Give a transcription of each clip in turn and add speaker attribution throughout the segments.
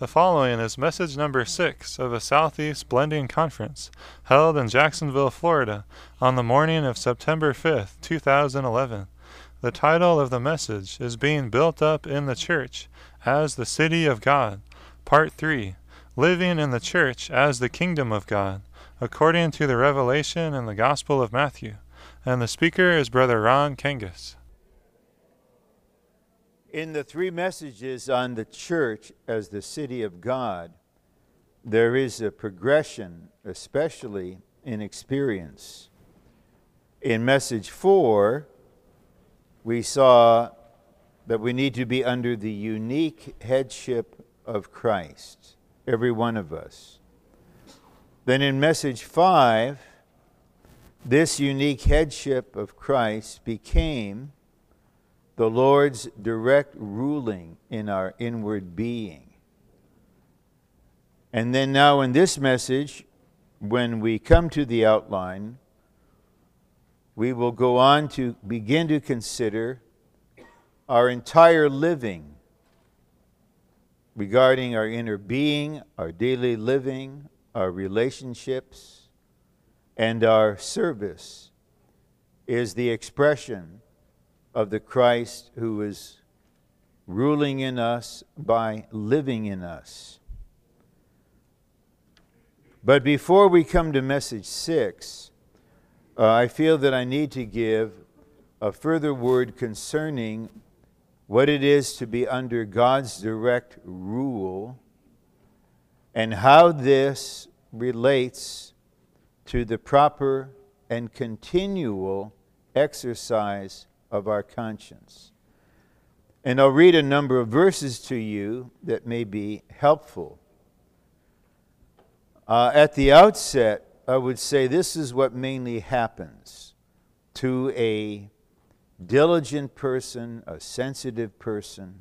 Speaker 1: The following is message number six of a Southeast Blending Conference held in Jacksonville, Florida, on the morning of September 5th, 2011. The title of the message is Being Built Up in the Church as the City of God, Part 3 Living in the Church as the Kingdom of God, according to the revelation in the Gospel of Matthew. And the speaker is Brother Ron Kangas.
Speaker 2: In the three messages on the church as the city of God, there is a progression, especially in experience. In message four, we saw that we need to be under the unique headship of Christ, every one of us. Then in message five, this unique headship of Christ became the Lord's direct ruling in our inward being. And then now in this message, when we come to the outline, we will go on to begin to consider our entire living regarding our inner being, our daily living, our relationships, and our service is the expression of the Christ who is ruling in us by living in us. But before we come to message six, uh, I feel that I need to give a further word concerning what it is to be under God's direct rule and how this relates to the proper and continual exercise of our conscience. And I'll read a number of verses to you that may be helpful. Uh, at the outset, I would say this is what mainly happens to a diligent person, a sensitive person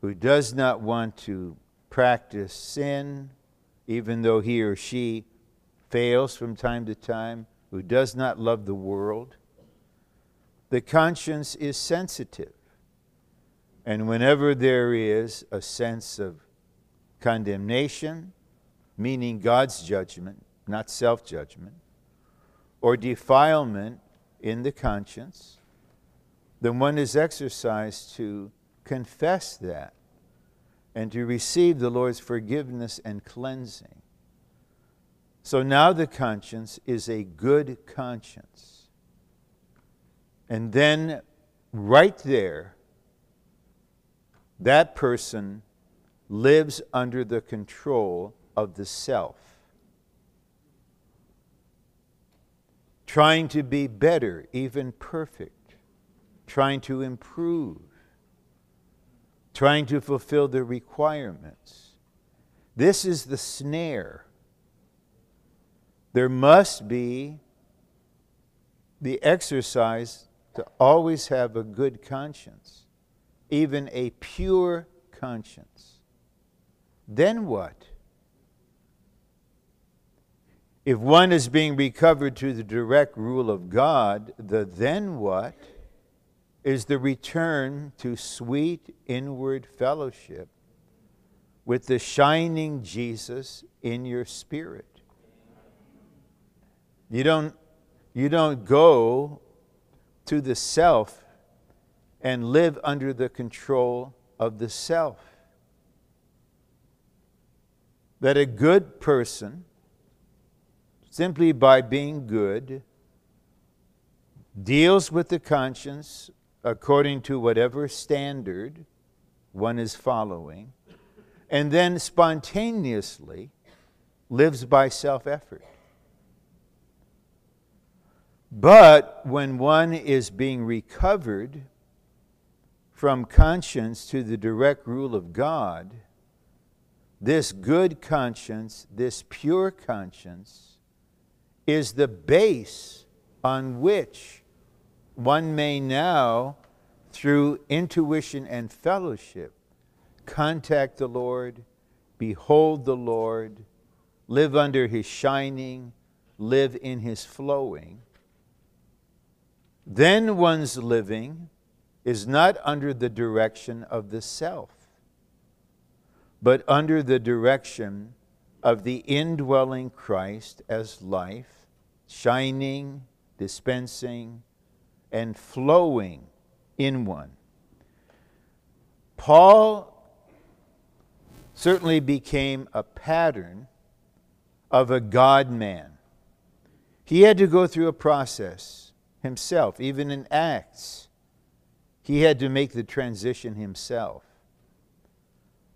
Speaker 2: who does not want to practice sin, even though he or she fails from time to time, who does not love the world the conscience is sensitive. And whenever there is a sense of condemnation, meaning God's judgment, not self judgment, or defilement in the conscience, then one is exercised to confess that and to receive the Lord's forgiveness and cleansing. So now the conscience is a good conscience. And then, right there, that person lives under the control of the self, trying to be better, even perfect, trying to improve, trying to fulfill the requirements. This is the snare. There must be the exercise to always have a good conscience, even a pure conscience. Then what? If one is being recovered to the direct rule of God, the then what is the return to sweet inward fellowship with the shining Jesus in your spirit. You don't, you don't go to the self and live under the control of the self. That a good person, simply by being good, deals with the conscience according to whatever standard one is following, and then spontaneously lives by self effort. But when one is being recovered from conscience to the direct rule of God, this good conscience, this pure conscience, is the base on which one may now, through intuition and fellowship, contact the Lord, behold the Lord, live under his shining, live in his flowing then one's living is not under the direction of the self, but under the direction of the indwelling Christ as life, shining, dispensing, and flowing in one. Paul certainly became a pattern of a God man. He had to go through a process himself, even in Acts. He had to make the transition himself.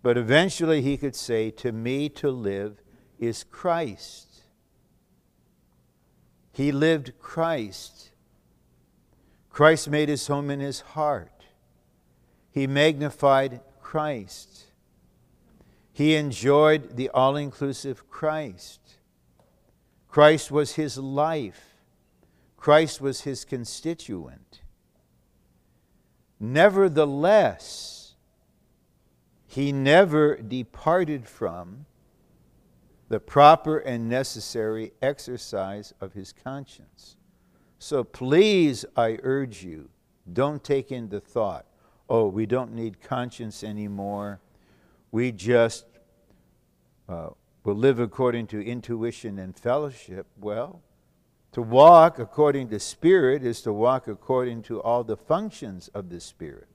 Speaker 2: But eventually he could say, To me to live is Christ. He lived Christ. Christ made his home in his heart. He magnified Christ. He enjoyed the all inclusive Christ. Christ was his life. Christ was his constituent. Nevertheless, he never departed from the proper and necessary exercise of his conscience. So please, I urge you, don't take into thought, oh, we don't need conscience anymore. We just uh, will live according to intuition and fellowship. Well, to walk according to Spirit is to walk according to all the functions of the Spirit.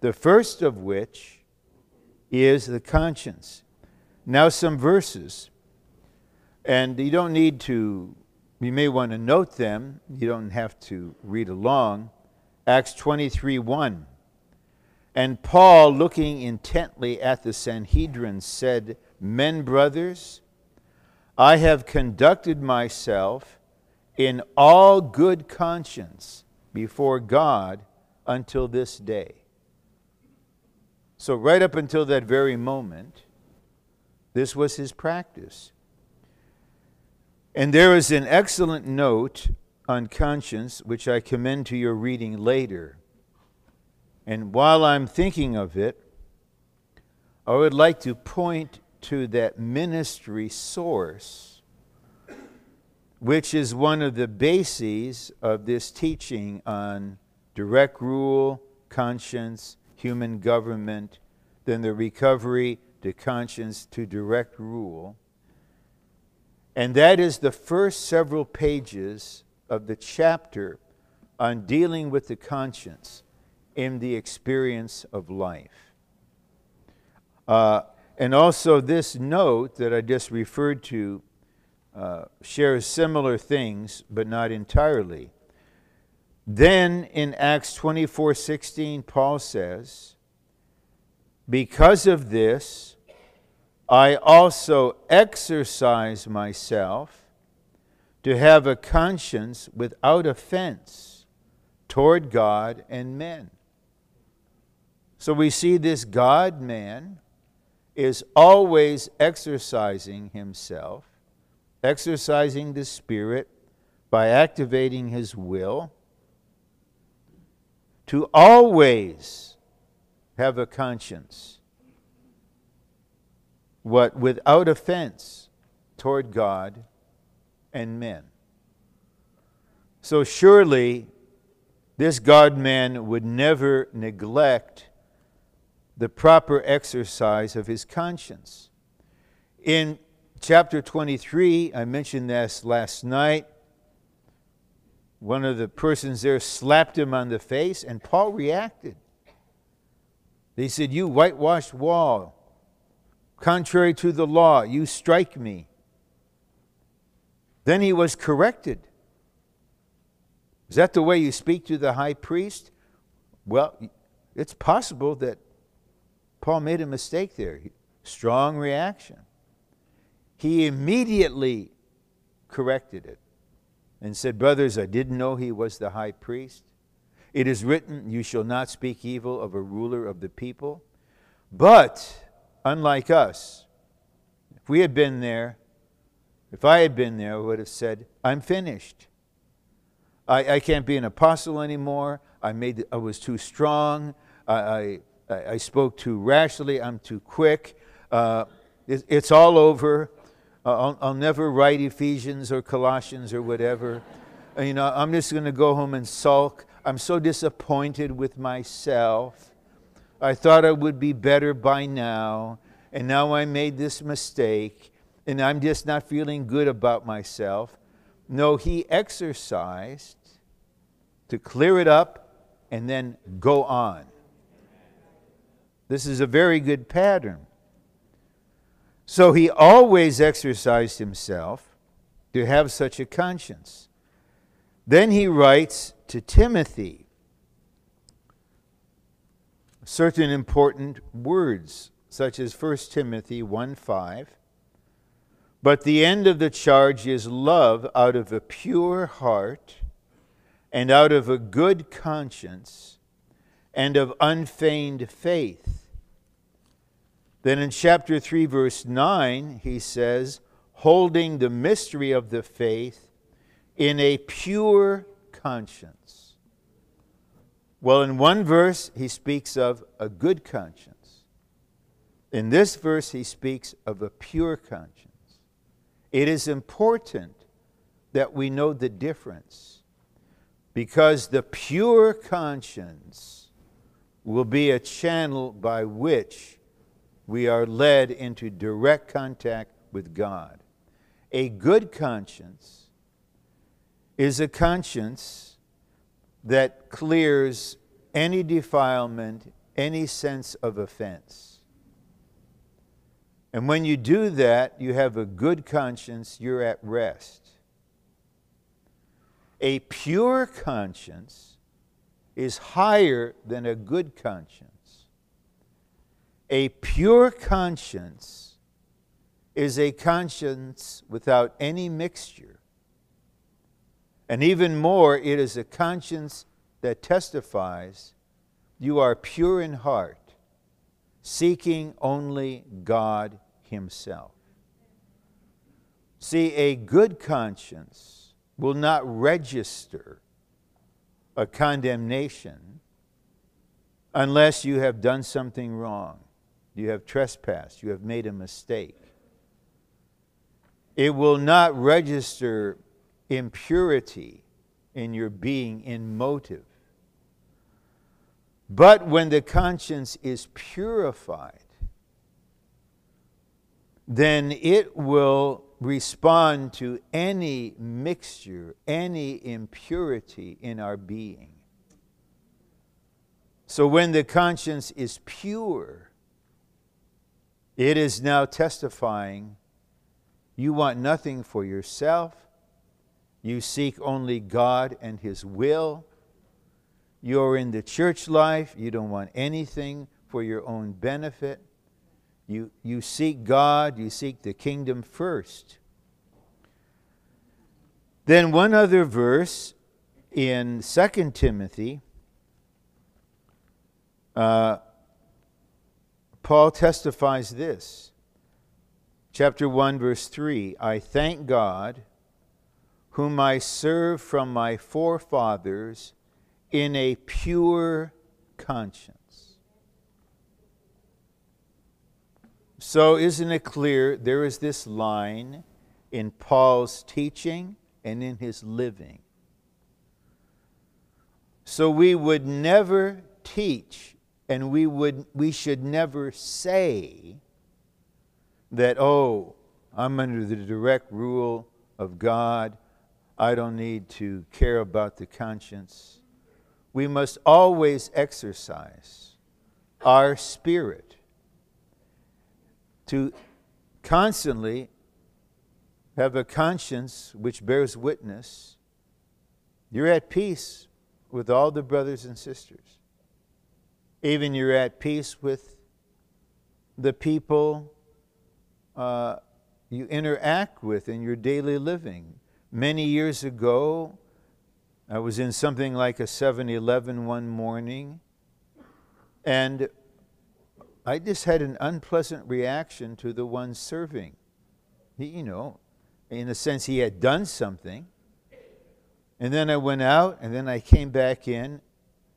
Speaker 2: The first of which is the conscience. Now, some verses, and you don't need to, you may want to note them, you don't have to read along. Acts 23 1. And Paul, looking intently at the Sanhedrin, said, Men, brothers, I have conducted myself in all good conscience before God until this day. So, right up until that very moment, this was his practice. And there is an excellent note on conscience, which I commend to your reading later. And while I'm thinking of it, I would like to point to that ministry source, which is one of the bases of this teaching on direct rule, conscience, human government, then the recovery to conscience to direct rule. And that is the first several pages of the chapter on dealing with the conscience in the experience of life. Uh, and also, this note that I just referred to uh, shares similar things, but not entirely. Then in Acts 24 16, Paul says, Because of this, I also exercise myself to have a conscience without offense toward God and men. So we see this God man is always exercising himself, exercising the Spirit by activating his will, to always have a conscience, what without offense toward God and men. So surely this God man would never neglect the proper exercise of his conscience. In chapter 23, I mentioned this last night. One of the persons there slapped him on the face, and Paul reacted. They said, You whitewashed wall, contrary to the law, you strike me. Then he was corrected. Is that the way you speak to the high priest? Well, it's possible that Paul made a mistake there. Strong reaction. He immediately corrected it and said, Brothers, I didn't know he was the high priest. It is written, You shall not speak evil of a ruler of the people. But, unlike us, if we had been there, if I had been there, I would have said, I'm finished. I, I can't be an apostle anymore. I, made, I was too strong. I, I I, spoke too rashly, I'm too quick. Uh, it, it's all over. I'll, I'll, never write Ephesians or Colossians or whatever. You know, I'm just going to go home and sulk. I'm so disappointed with myself. I thought I would be better by now. and now I made this mistake, and I'm just not feeling good about myself. No, he exercised to clear it up and then go on. This is a very good pattern. So he always exercised himself to have such a conscience. Then he writes to Timothy certain important words, such as 1 Timothy 1 5. But the end of the charge is love out of a pure heart and out of a good conscience and of unfeigned faith. Then in chapter 3, verse 9, he says, holding the mystery of the faith in a pure conscience. Well, in one verse, he speaks of a good conscience. In this verse, he speaks of a pure conscience. It is important that we know the difference because the pure conscience will be a channel by which we are led into direct contact with God. A good conscience is a conscience that clears any defilement, any sense of offense. And when you do that, you have a good conscience, you're at rest. A pure conscience is higher than a good conscience. A pure conscience is a conscience without any mixture. And even more, it is a conscience that testifies you are pure in heart, seeking only God Himself. See, a good conscience will not register a condemnation unless you have done something wrong. You have trespassed, you have made a mistake. It will not register impurity in your being, in motive. But when the conscience is purified, then it will respond to any mixture, any impurity in our being. So when the conscience is pure, it is now testifying you want nothing for yourself, you seek only God and His will. You're in the church life. You don't want anything for your own benefit. You, you seek God, you seek the kingdom first. Then, one other verse in 2 Timothy, uh, Paul testifies this. Chapter 1, verse 3 I thank God whom I serve from my forefathers in a pure conscience. So, isn't it clear? There is this line in Paul's teaching and in his living. So, we would never teach and we, would, we should never say that, oh, I'm under the direct rule of God I don't need to care about the conscience. We must always exercise our spirit to constantly have a conscience which bears witness. You're at peace with all the brothers and sisters. Even you're at peace with the people uh, you interact with in your daily living. Many years ago, I was in something like a 7 Eleven one morning, and I just had an unpleasant reaction to the one serving. He, you know, in a sense he had done something. And then I went out, and then I came back in.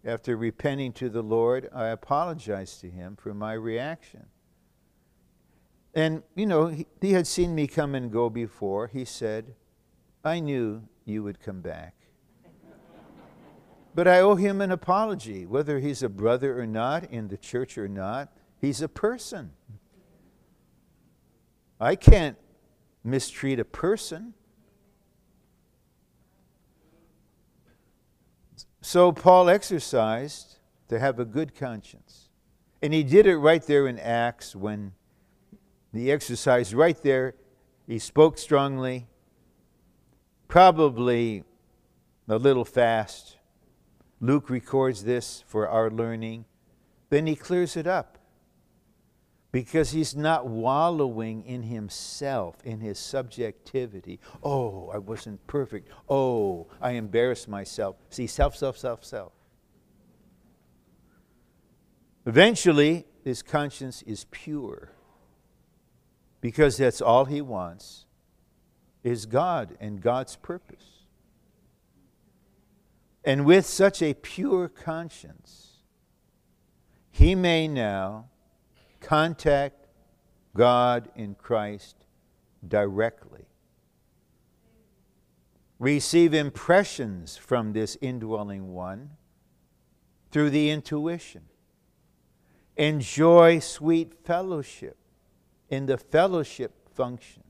Speaker 2: After repenting to the Lord, I apologized to him for my reaction. And, you know, he, he had seen me come and go before. He said, I knew you would come back. But I owe him an apology, whether he's a brother or not, in the church or not. He's a person. I can't mistreat a person. So Paul exercised to have a good conscience. And he did it right there in Acts when the exercise right there. He spoke strongly, probably a little fast. Luke records this for our learning. Then he clears it up because he's not wallowing in himself, in his subjectivity. Oh, I wasn't perfect. Oh, I embarrassed myself. See, self, self, self, self. Eventually, his conscience is pure because that's all he wants is God and God's purpose. And with such a pure conscience, he may now contact God in Christ directly. Receive impressions from this indwelling one through the intuition. Enjoy sweet fellowship in the fellowship function.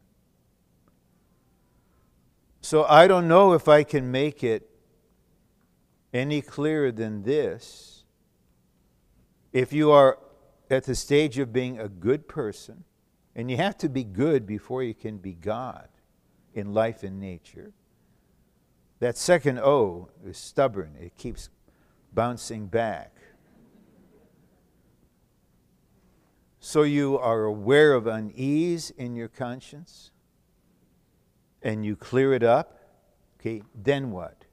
Speaker 2: So I don't know if I can make it any clearer than this. If you are at the stage of being a good person, and you have to be good before you can be God in life and nature. That second O is stubborn, it keeps bouncing back. So you are aware of unease in your conscience and you clear it up. Okay, then what?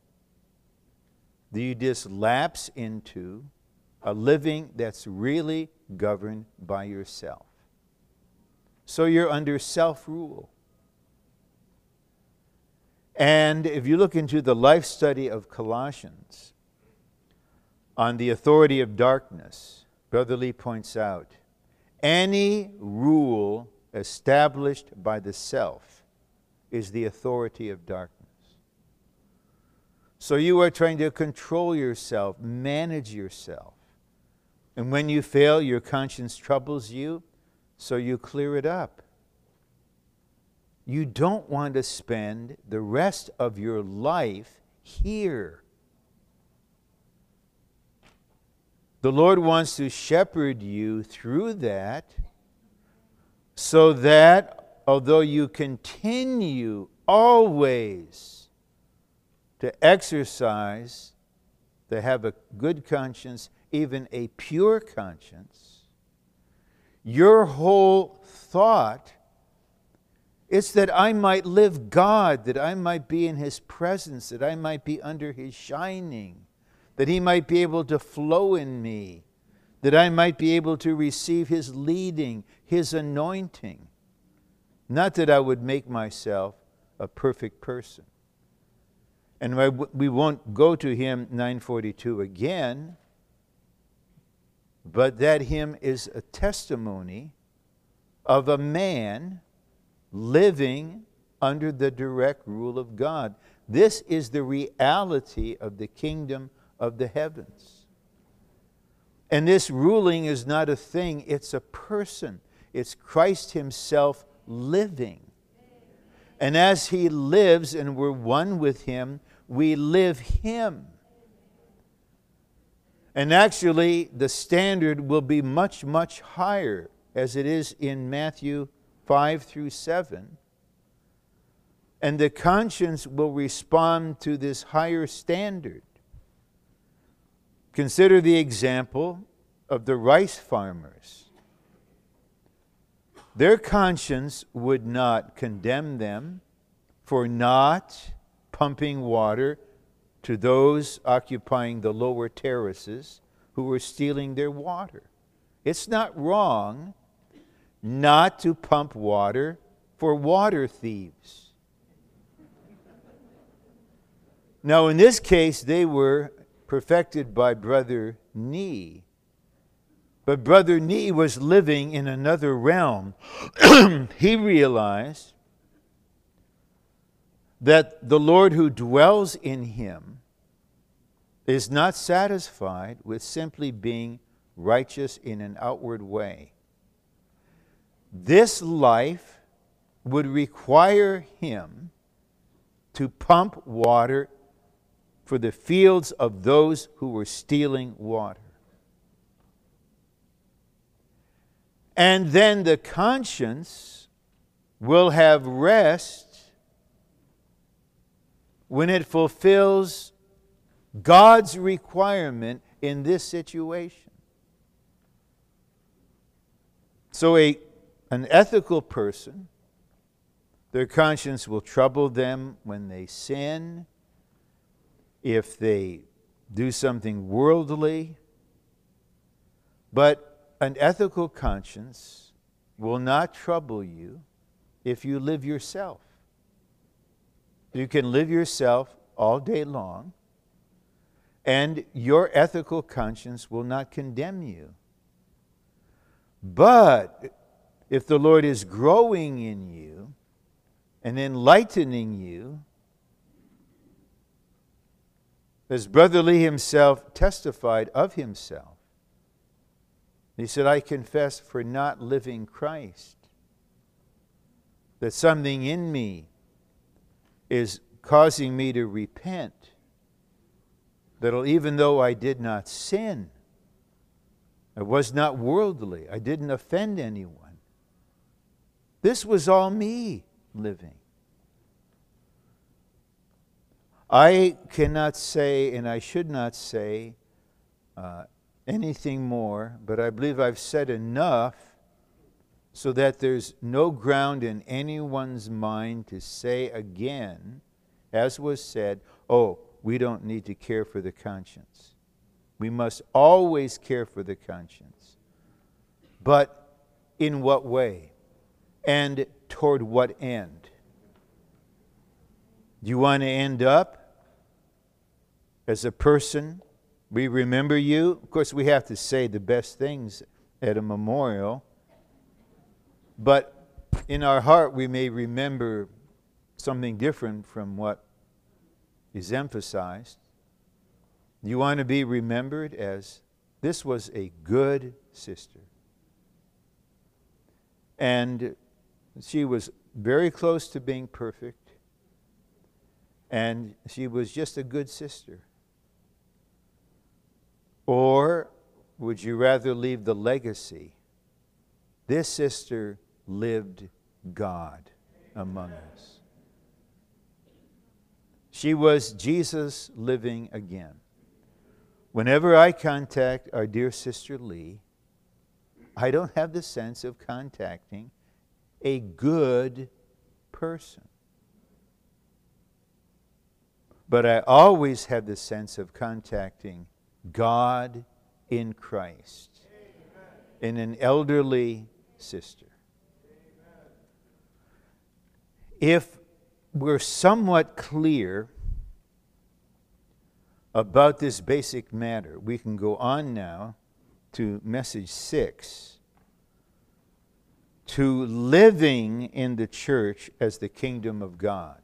Speaker 2: Do you just lapse into a living that's really governed by yourself. So you're under self rule. And if you look into the life study of Colossians on the authority of darkness, Brother Lee points out any rule established by the self is the authority of darkness. So you are trying to control yourself, manage yourself. And when you fail, your conscience troubles you, so you clear it up. You don't want to spend the rest of your life here. The Lord wants to shepherd you through that so that although you continue always to exercise, to have a good conscience, even a pure conscience, your whole thought is that I might live God, that I might be in His presence, that I might be under His shining, that He might be able to flow in me, that I might be able to receive His leading, His anointing. Not that I would make myself a perfect person. And we won't go to hymn 942 again but that hymn is a testimony of a man living under the direct rule of God. This is the reality of the kingdom of the heavens. And this ruling is not a thing, it's a person. It's Christ Himself living. And as He lives and we're one with Him, we live Him. And actually, the standard will be much, much higher as it is in Matthew 5 through 7. And the conscience will respond to this higher standard. Consider the example of the rice farmers. Their conscience would not condemn them for not pumping water to those occupying the lower terraces who were stealing their water. It's not wrong not to pump water for water thieves. Now, in this case, they were perfected by Brother Nee. But Brother Nee was living in another realm. he realized that the Lord who dwells in him is not satisfied with simply being righteous in an outward way. This life would require him to pump water for the fields of those who were stealing water. And then the conscience will have rest when it fulfills God's requirement in this situation. So, a, an ethical person, their conscience will trouble them when they sin, if they do something worldly, but an ethical conscience will not trouble you if you live yourself. You can live yourself all day long, and your ethical conscience will not condemn you. But if the Lord is growing in you and enlightening you, as Brother Lee himself testified of himself, he said, I confess for not living Christ, that something in me is causing me to repent. That even though I did not sin, I was not worldly, I didn't offend anyone. This was all me living. I cannot say, and I should not say, uh, anything more, but I believe I've said enough so that there's no ground in anyone's mind to say again, as was said, oh, we don't need to care for the conscience. We must always care for the conscience. But in what way? And toward what end? Do you want to end up as a person we remember you. Of course, we have to say the best things at a memorial. But in our heart, we may remember something different from what is emphasized. You want to be remembered as this was a good sister. And she was very close to being perfect. And she was just a good sister. Or would you rather leave the legacy? This sister lived God among us. She was Jesus living again. Whenever I contact our dear sister Lee, I don't have the sense of contacting a good person. But I always have the sense of contacting God in Christ in an elderly sister. If we're somewhat clear about this basic matter, we can go on now to message six to living in the church as the kingdom of God.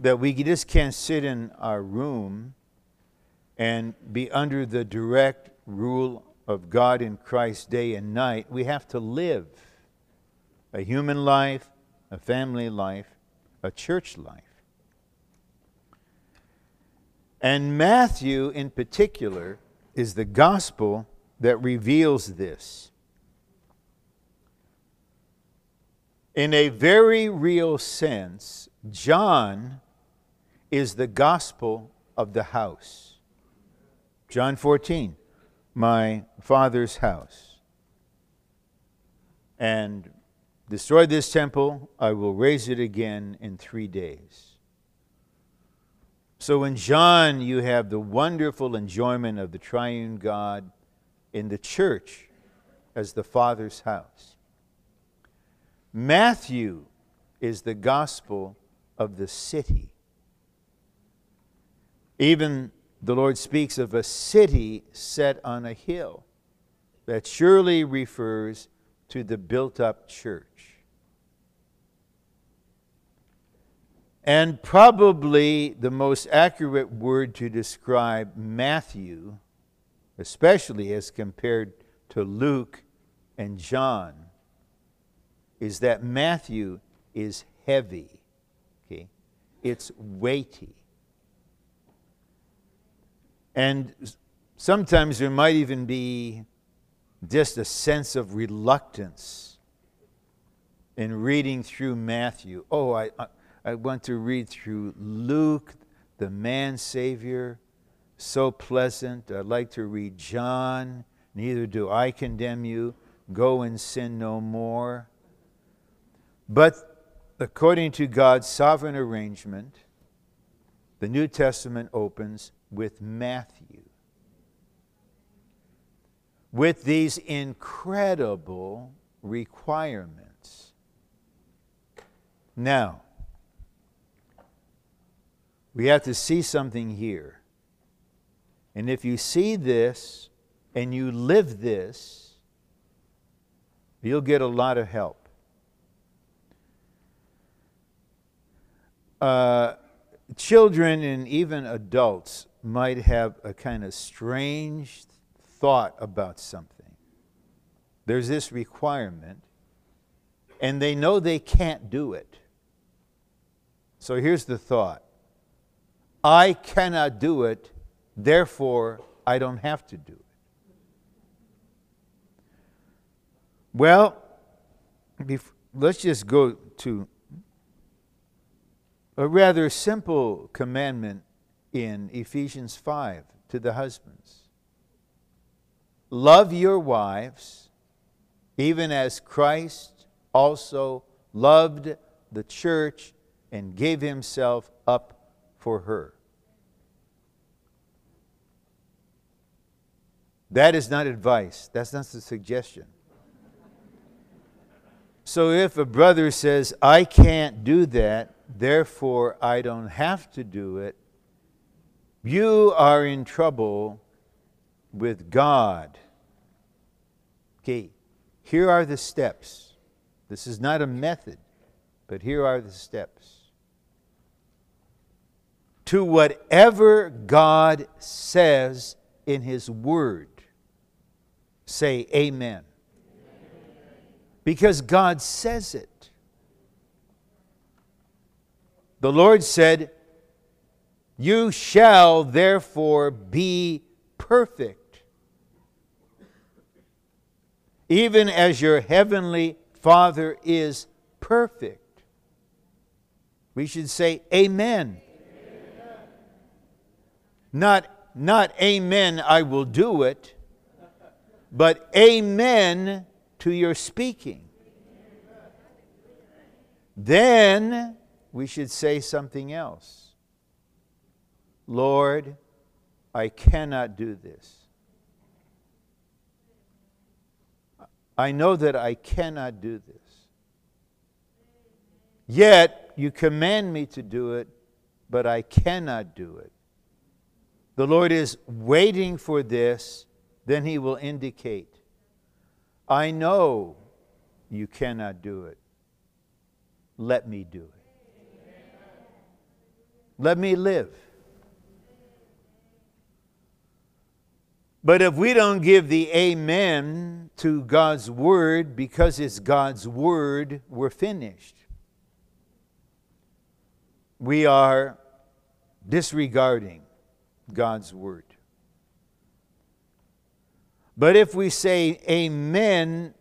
Speaker 2: That we just can't sit in our room and be under the direct rule of God in Christ day and night, we have to live a human life, a family life, a church life. And Matthew, in particular, is the gospel that reveals this. In a very real sense, John is the gospel of the house. John 14, my father's house. And destroy this temple, I will raise it again in three days. So in John, you have the wonderful enjoyment of the triune God in the church as the Father's house. Matthew is the gospel of the city. Even the Lord speaks of a city set on a hill. That surely refers to the built up church. And probably the most accurate word to describe Matthew, especially as compared to Luke and John, is that Matthew is heavy. Okay? It's weighty. And sometimes there might even be just a sense of reluctance in reading through Matthew. Oh, I, I, I want to read through Luke, the man Savior, so pleasant. I'd like to read John, neither do I condemn you. Go and sin no more. But according to God's sovereign arrangement, the New Testament opens with Matthew. With these incredible requirements. Now, we have to see something here. And if you see this and you live this, you'll get a lot of help. Uh, children and even adults might have a kind of strange thought about something. There's this requirement, and they know they can't do it. So here's the thought I cannot do it, therefore I don't have to do it. Well, let's just go to a rather simple commandment in Ephesians 5 to the husbands. Love your wives, even as Christ also loved the church and gave himself up for her. That is not advice. That's not the suggestion. So if a brother says, I can't do that, therefore I don't have to do it, you are in trouble with God. Okay, here are the steps. This is not a method, but here are the steps. To whatever God says in His Word, say amen. Because God says it. The Lord said, You shall therefore be perfect, even as your heavenly Father is perfect. We should say, Amen. amen. Not, not, Amen, I will do it but amen to your speaking. Then we should say something else. Lord, I cannot do this. I know that I cannot do this. Yet you command me to do it, but I cannot do it. The Lord is waiting for this then he will indicate, I know you cannot do it. Let me do it. Let me live. But if we don't give the amen to God's word because it's God's word, we're finished. We are disregarding God's word. But if we say amen,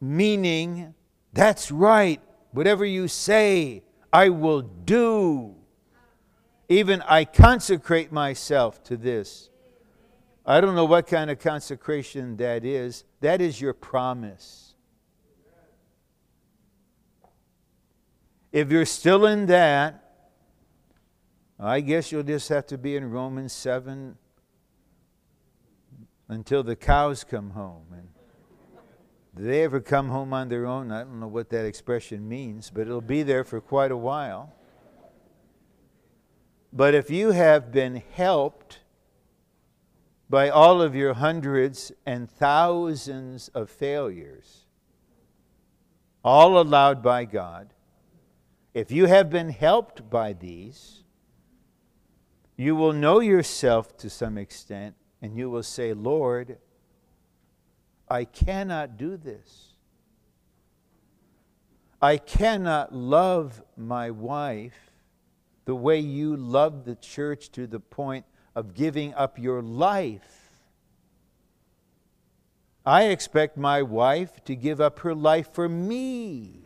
Speaker 2: meaning, that's right, whatever you say, I will do. Even I consecrate myself to this. I don't know what kind of consecration that is. That is your promise. If you're still in that, I guess you'll just have to be in Romans 7 until the cows come home. And do they ever come home on their own? I don't know what that expression means, but it'll be there for quite a while. But if you have been helped by all of your hundreds and thousands of failures, all allowed by God, if you have been helped by these, you will know yourself to some extent and you will say, Lord, I cannot do this. I cannot love my wife the way you love the church to the point of giving up your life. I expect my wife to give up her life for me.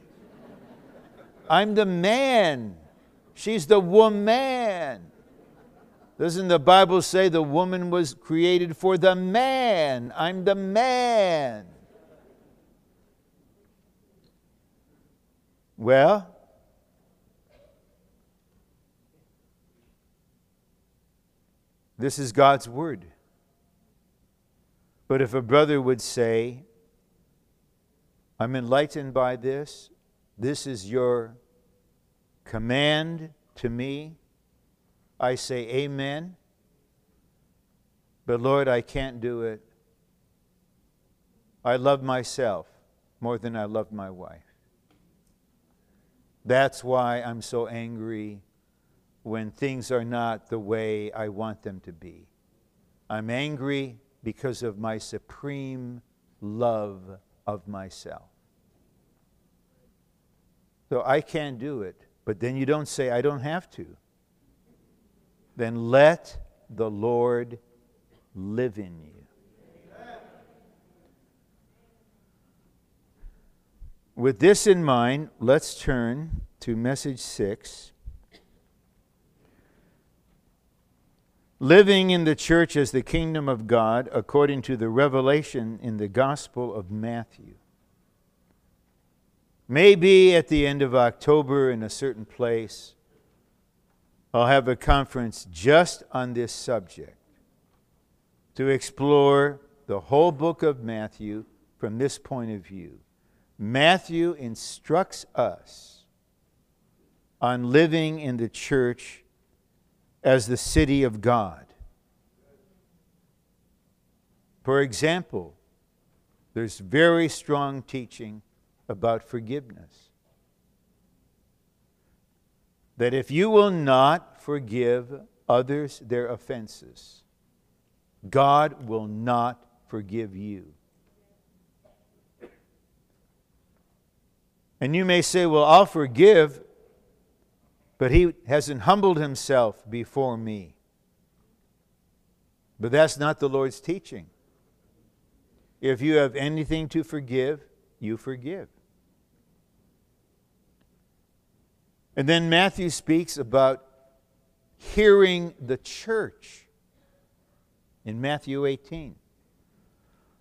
Speaker 2: I'm the man. She's the woman. Doesn't the Bible say the woman was created for the man? I'm the man. Well, this is God's word. But if a brother would say, I'm enlightened by this, this is your command to me, I say, Amen. But Lord, I can't do it. I love myself more than I love my wife. That's why I'm so angry when things are not the way I want them to be. I'm angry because of my supreme love of myself. So I can't do it. But then you don't say, I don't have to. Then let the Lord live in you. With this in mind, let's turn to message six. Living in the church as the kingdom of God according to the revelation in the Gospel of Matthew. Maybe at the end of October in a certain place, I'll have a conference just on this subject to explore the whole book of Matthew from this point of view. Matthew instructs us on living in the church as the city of God. For example, there's very strong teaching about forgiveness. That if you will not forgive others their offenses, God will not forgive you. And you may say, Well, I'll forgive, but he hasn't humbled himself before me. But that's not the Lord's teaching. If you have anything to forgive, you forgive. And then Matthew speaks about hearing the church in Matthew 18.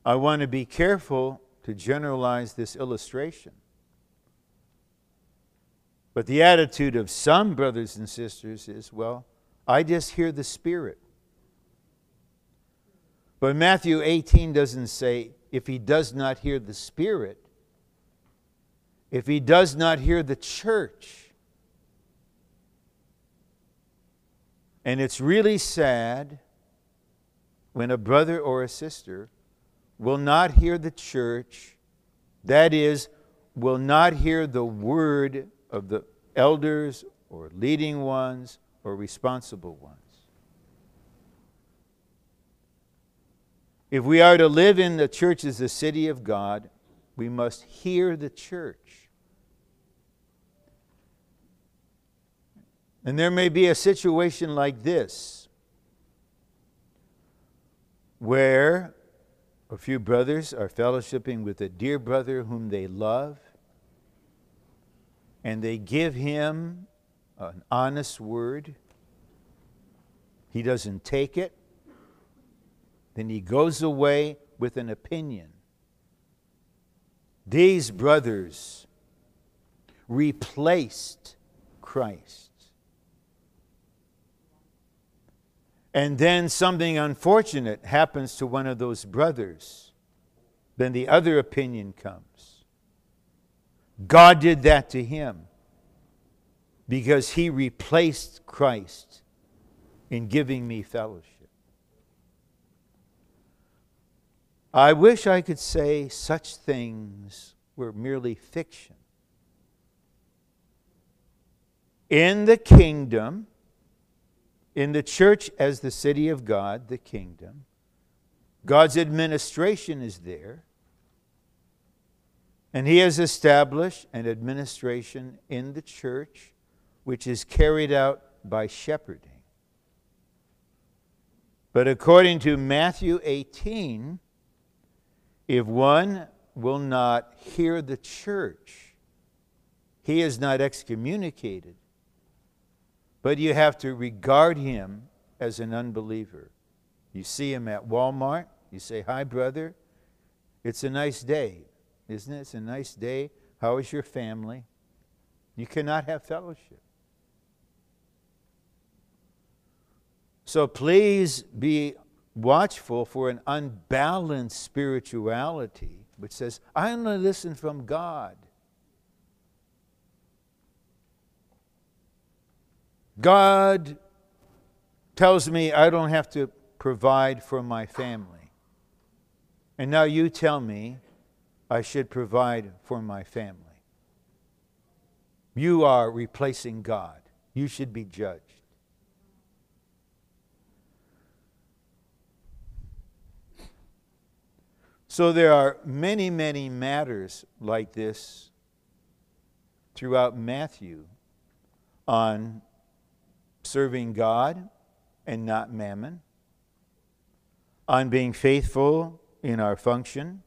Speaker 2: I want to be careful to generalize this illustration. But the attitude of some brothers and sisters is well, I just hear the Spirit. But Matthew 18 doesn't say, if he does not hear the Spirit, if he does not hear the church, And it's really sad when a brother or a sister will not hear the church, that is, will not hear the word of the elders or leading ones or responsible ones. If we are to live in the church as the city of God, we must hear the church. And there may be a situation like this where a few brothers are fellowshipping with a dear brother whom they love, and they give him an honest word. He doesn't take it. Then he goes away with an opinion. These brothers replaced Christ. and then something unfortunate happens to one of those brothers, then the other opinion comes. God did that to him because he replaced Christ in giving me fellowship. I wish I could say such things were merely fiction. In the kingdom, in the church as the city of God, the kingdom. God's administration is there. And he has established an administration in the church which is carried out by shepherding. But according to Matthew 18, if one will not hear the church, he is not excommunicated, but you have to regard him as an unbeliever. You see him at Walmart, you say, Hi, brother. It's a nice day, isn't it? It's a nice day. How is your family? You cannot have fellowship. So please be watchful for an unbalanced spirituality which says, I only listen from God. God tells me I don't have to provide for my family. And now you tell me I should provide for my family. You are replacing God. You should be judged. So there are many, many matters like this throughout Matthew on serving God and not mammon, on being faithful in our function,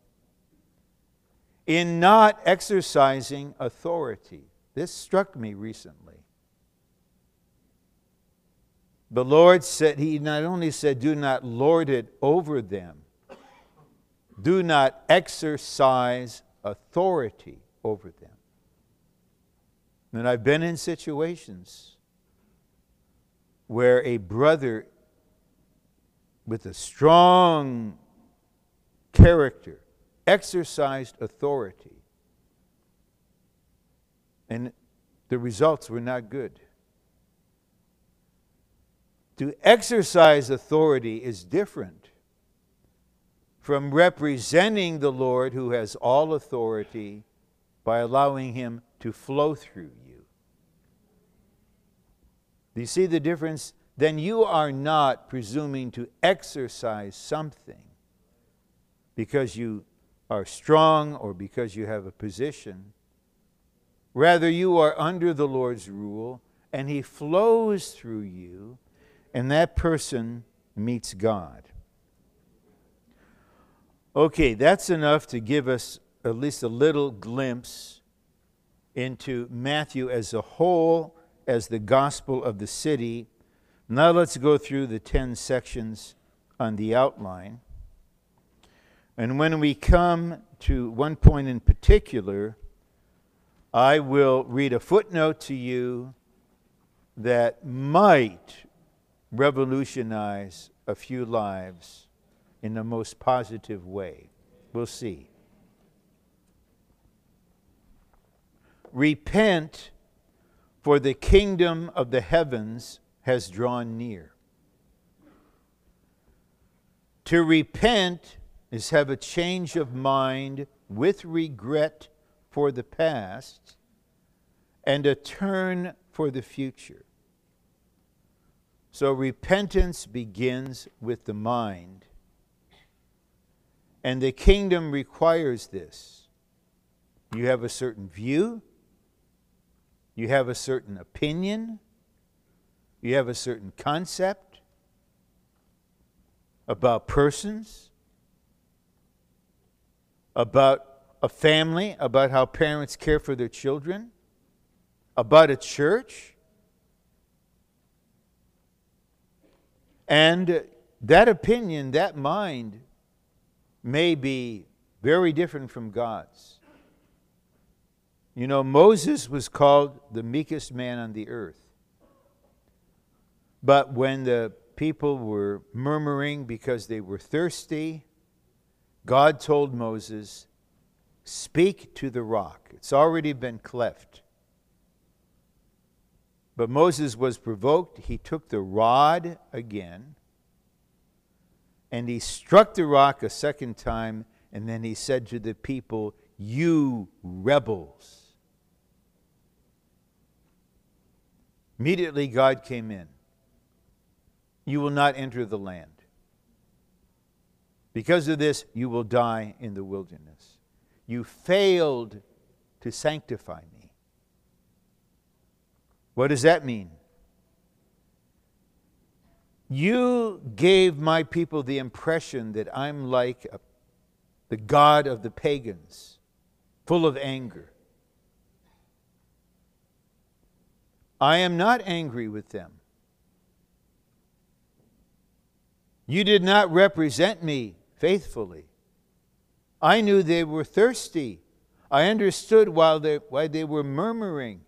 Speaker 2: in not exercising authority. This struck me recently. The Lord said, He not only said, Do not lord it over them, do not exercise authority over them. And I've been in situations where a brother with a strong character exercised authority, and the results were not good. To exercise authority is different from representing the Lord who has all authority by allowing him to flow through you. Do you see the difference? Then you are not presuming to exercise something because you are strong or because you have a position. Rather, you are under the Lord's rule and He flows through you, and that person meets God. Okay, that's enough to give us at least a little glimpse into Matthew as a whole, as the gospel of the city. Now let's go through the 10 sections on the outline. And when we come to one point in particular, I will read a footnote to you that might revolutionize a few lives in the most positive way. We'll see. Repent, for the kingdom of the heavens has drawn near. To repent is have a change of mind with regret for the past and a turn for the future. So repentance begins with the mind and the kingdom requires this. You have a certain view, you have a certain opinion, you have a certain concept about persons, about a family, about how parents care for their children, about a church. And that opinion, that mind, may be very different from God's. You know, Moses was called the meekest man on the earth. But when the people were murmuring because they were thirsty, God told Moses, Speak to the rock. It's already been cleft. But Moses was provoked. He took the rod again and he struck the rock a second time, and then he said to the people, You rebels. Immediately, God came in. You will not enter the land. Because of this, you will die in the wilderness. You failed to sanctify me. What does that mean? You gave my people the impression that I'm like a, the God of the pagans, full of anger. I am not angry with them. You did not represent me faithfully. I knew they were thirsty. I understood while they, why they were murmuring.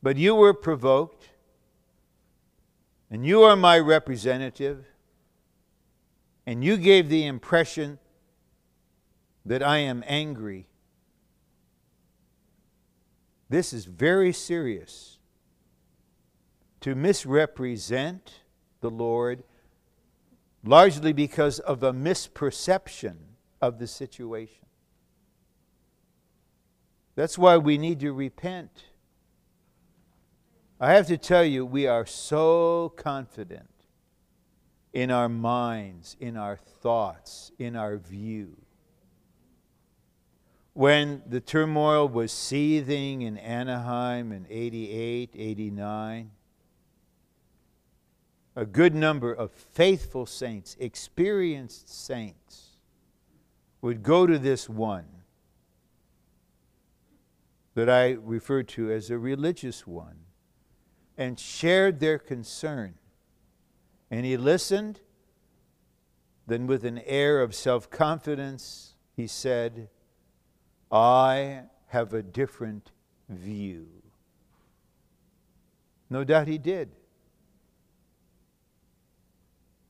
Speaker 2: But you were provoked and you are my representative, and you gave the impression that I am angry. This is very serious. To misrepresent the Lord, largely because of a misperception of the situation. That's why we need to repent. I have to tell you, we are so confident in our minds, in our thoughts, in our view. When the turmoil was seething in Anaheim in 88, 89, a good number of faithful saints, experienced saints, would go to this one that I refer to as a religious one and shared their concern. And he listened. Then, with an air of self confidence, he said, I have a different view. No doubt he did.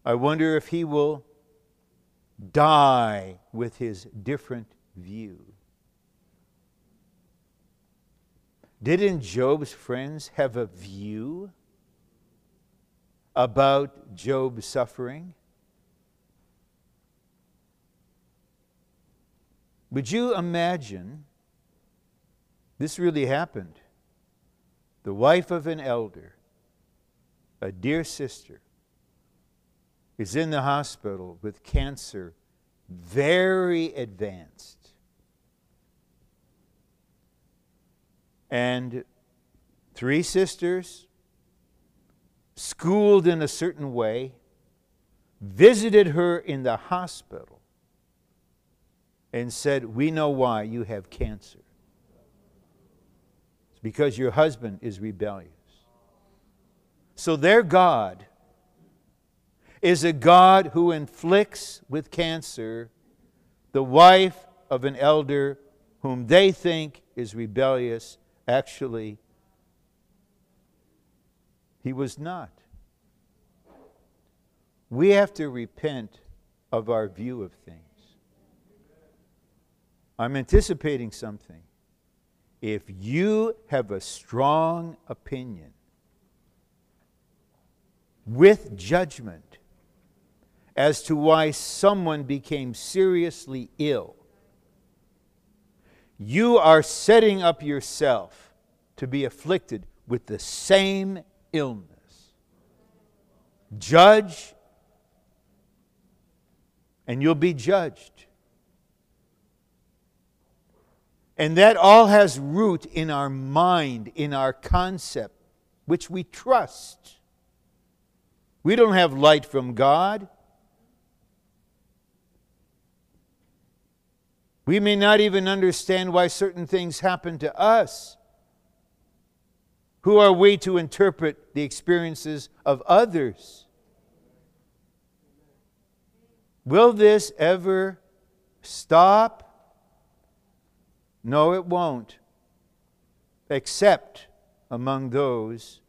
Speaker 2: I wonder if he will die with his different view. Didn't Job's friends have a view about Job's suffering? Would you imagine this really happened? The wife of an elder, a dear sister, is in the hospital with cancer very advanced. And three sisters, schooled in a certain way, visited her in the hospital and said, We know why you have cancer. It's because your husband is rebellious. So their God is a God who inflicts with cancer the wife of an elder whom they think is rebellious Actually, he was not. We have to repent of our view of things. I'm anticipating something. If you have a strong opinion with judgment as to why someone became seriously ill, you are setting up yourself to be afflicted with the same illness. Judge, and you'll be judged. And that all has root in our mind, in our concept, which we trust. We don't have light from God. We may not even understand why certain things happen to us. Who are we to interpret the experiences of others? Will this ever stop? No, it won't, except among those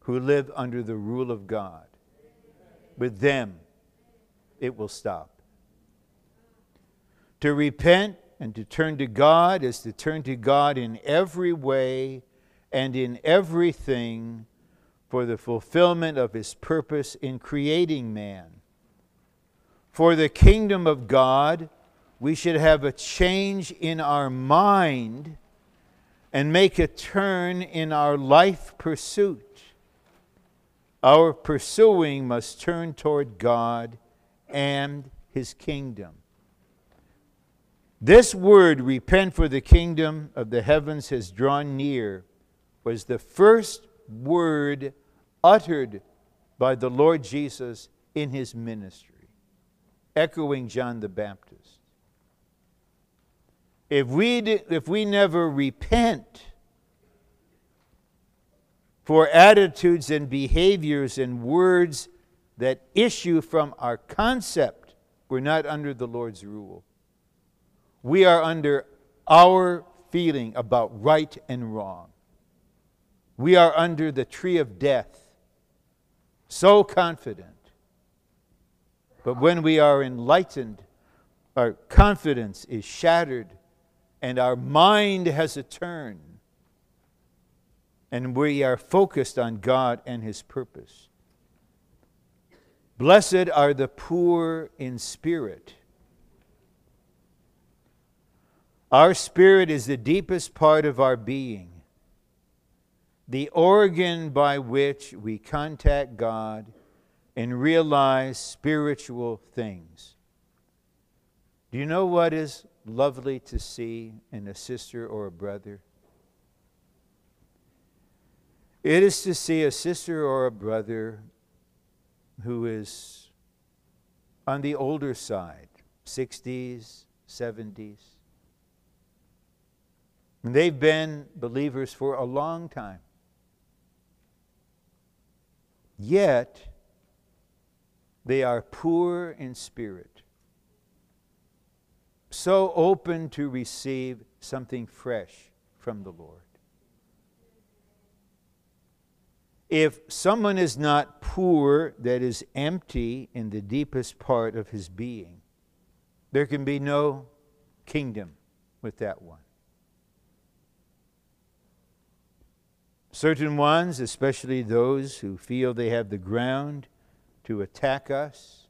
Speaker 2: who live under the rule of God. With them, it will stop. To repent and to turn to God is to turn to God in every way and in everything for the fulfillment of His purpose in creating man. For the kingdom of God, we should have a change in our mind and make a turn in our life pursuit. Our pursuing must turn toward God and His kingdom. This word, repent for the kingdom of the heavens has drawn near, was the first word uttered by the Lord Jesus in his ministry, echoing John the Baptist. If we, if we never repent for attitudes and behaviors and words that issue from our concept, we're not under the Lord's rule. We are under our feeling about right and wrong. We are under the tree of death, so confident. But when we are enlightened, our confidence is shattered and our mind has a turn. And we are focused on God and His purpose. Blessed are the poor in spirit Our spirit is the deepest part of our being, the organ by which we contact God and realize spiritual things. Do you know what is lovely to see in a sister or a brother? It is to see a sister or a brother who is on the older side, 60s, 70s and they've been believers for a long time. Yet, they are poor in spirit, so open to receive something fresh from the Lord. If someone is not poor, that is empty in the deepest part of his being, there can be no kingdom with that one. Certain ones, especially those who feel they have the ground to attack us,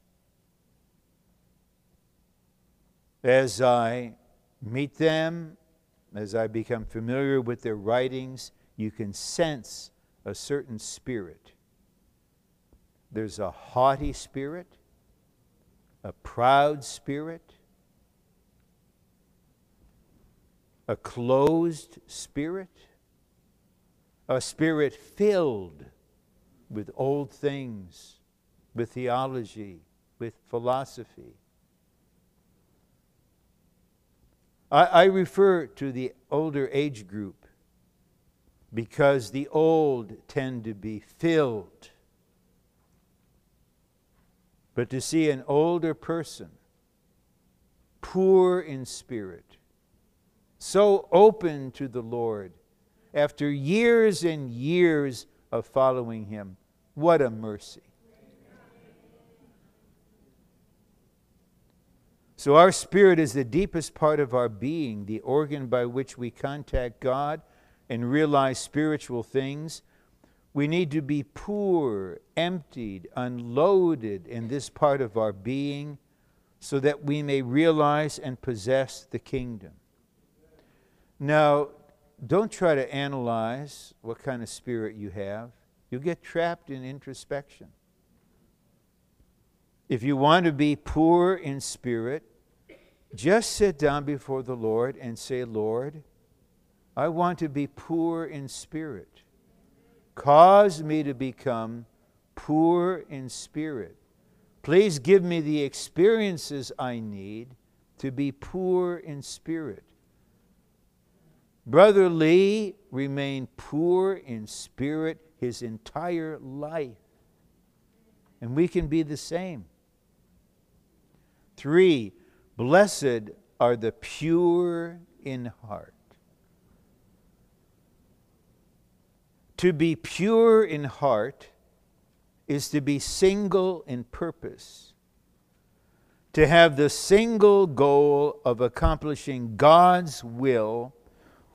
Speaker 2: as I meet them, as I become familiar with their writings, you can sense a certain spirit. There's a haughty spirit, a proud spirit, a closed spirit a spirit filled with old things, with theology, with philosophy. I, I, refer to the older age group because the old tend to be filled. But to see an older person, poor in spirit, so open to the Lord, after years and years of following him. What a mercy. So, our spirit is the deepest part of our being, the organ by which we contact God and realize spiritual things. We need to be poor, emptied, unloaded in this part of our being so that we may realize and possess the kingdom. Now, don't try to analyze what kind of spirit you have. You'll get trapped in introspection. If you want to be poor in spirit, just sit down before the Lord and say, Lord, I want to be poor in spirit. Cause me to become poor in spirit. Please give me the experiences I need to be poor in spirit. Brother Lee remained poor in spirit his entire life. And we can be the same. Three, blessed are the pure in heart. To be pure in heart is to be single in purpose, to have the single goal of accomplishing God's will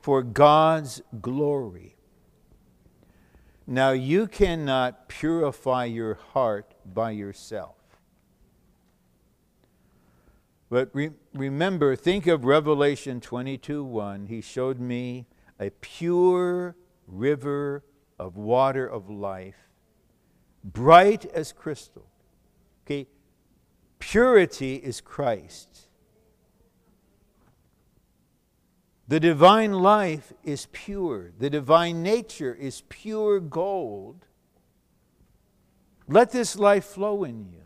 Speaker 2: for God's glory. Now, you cannot purify your heart by yourself. But re- remember, think of Revelation 22 1. He showed me a pure river of water of life, bright as crystal. Okay, purity is Christ. The divine life is pure, the divine nature is pure gold. Let this life flow in you.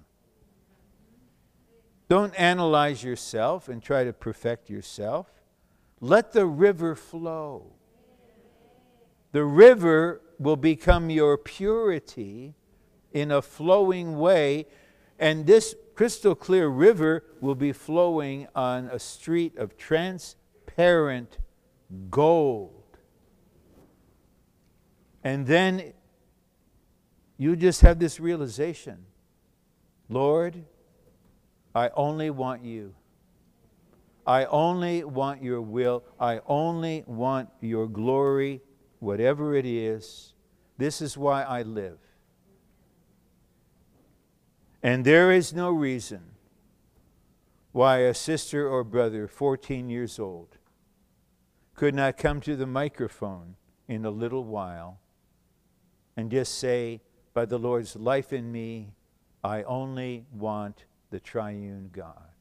Speaker 2: Don't analyze yourself and try to perfect yourself. Let the river flow. The river will become your purity in a flowing way, and this crystal clear river will be flowing on a street of transparent gold. And then you just have this realization Lord, I only want you. I only want your will. I only want your glory, whatever it is. This is why I live. And there is no reason why a sister or brother, 14 years old, could not come to the microphone in a little while and just say, By the Lord's life in me, I only want the triune God.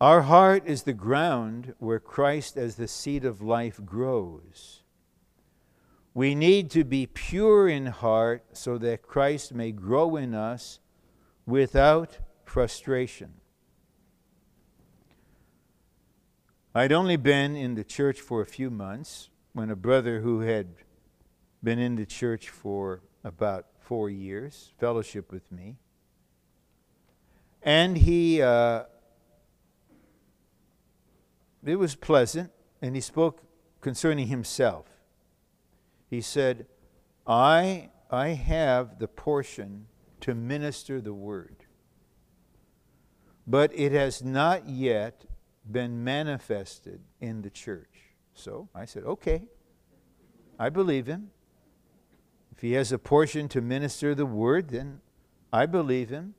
Speaker 2: Our heart is the ground where Christ, as the seed of life, grows. We need to be pure in heart so that Christ may grow in us without frustration. I'd only been in the church for a few months when a brother who had been in the church for about four years fellowship with me. And he, uh, it was pleasant, and he spoke concerning himself. He said, I, I have the portion to minister the word, but it has not yet been manifested in the church. So I said, okay, I believe him. If he has a portion to minister the word, then I believe him.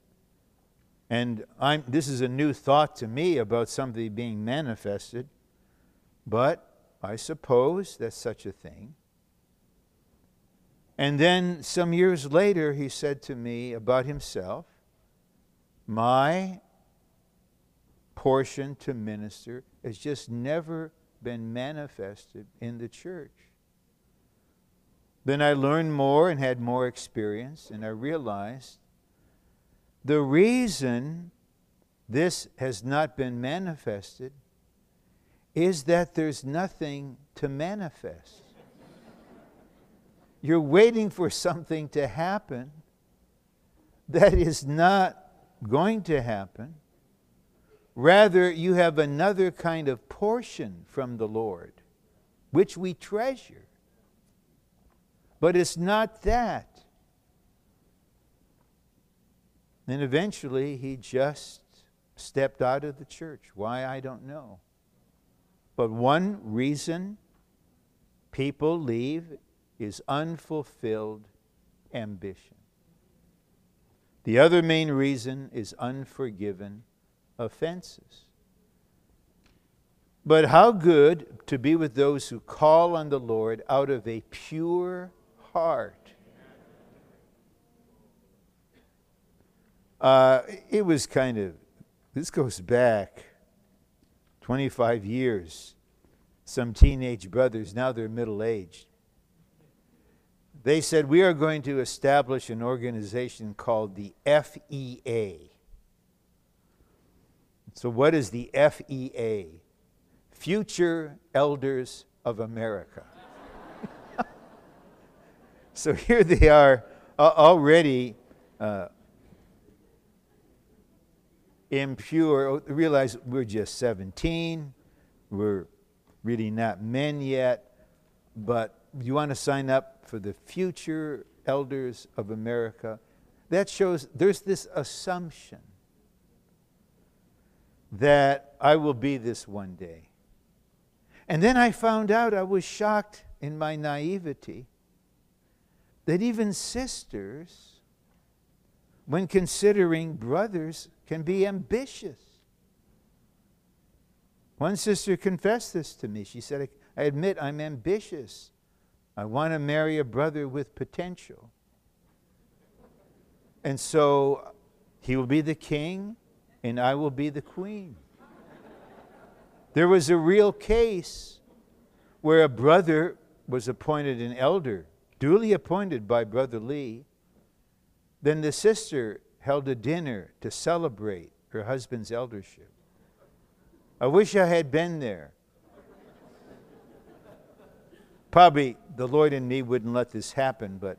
Speaker 2: And I'm, this is a new thought to me about something being manifested, but I suppose that's such a thing. And then some years later, he said to me about himself, My portion to minister has just never been manifested in the church. Then I learned more and had more experience, and I realized the reason this has not been manifested is that there's nothing to manifest. You're waiting for something to happen that is not going to happen. Rather, you have another kind of portion from the Lord, which we treasure. But it's not that. And eventually, he just stepped out of the church. Why, I don't know. But one reason people leave is unfulfilled ambition. The other main reason is unforgiven offenses. But how good to be with those who call on the Lord out of a pure heart. Uh, it was kind of, this goes back 25 years. Some teenage brothers, now they're middle aged. They said, We are going to establish an organization called the FEA. So, what is the FEA? Future Elders of America. So here they are uh, already uh, impure. Realize we're just 17. We're really not men yet. But you want to sign up for the future elders of America. That shows there's this assumption that I will be this one day. And then I found out I was shocked in my naivety that even sisters, when considering brothers, can be ambitious. One sister confessed this to me. She said, I admit I'm ambitious. I want to marry a brother with potential. And so he will be the king and I will be the queen. There was a real case where a brother was appointed an elder, duly appointed by Brother Lee. Then the sister held a dinner to celebrate her husband's eldership. I wish I had been there. Probably the Lord and me wouldn't let this happen, but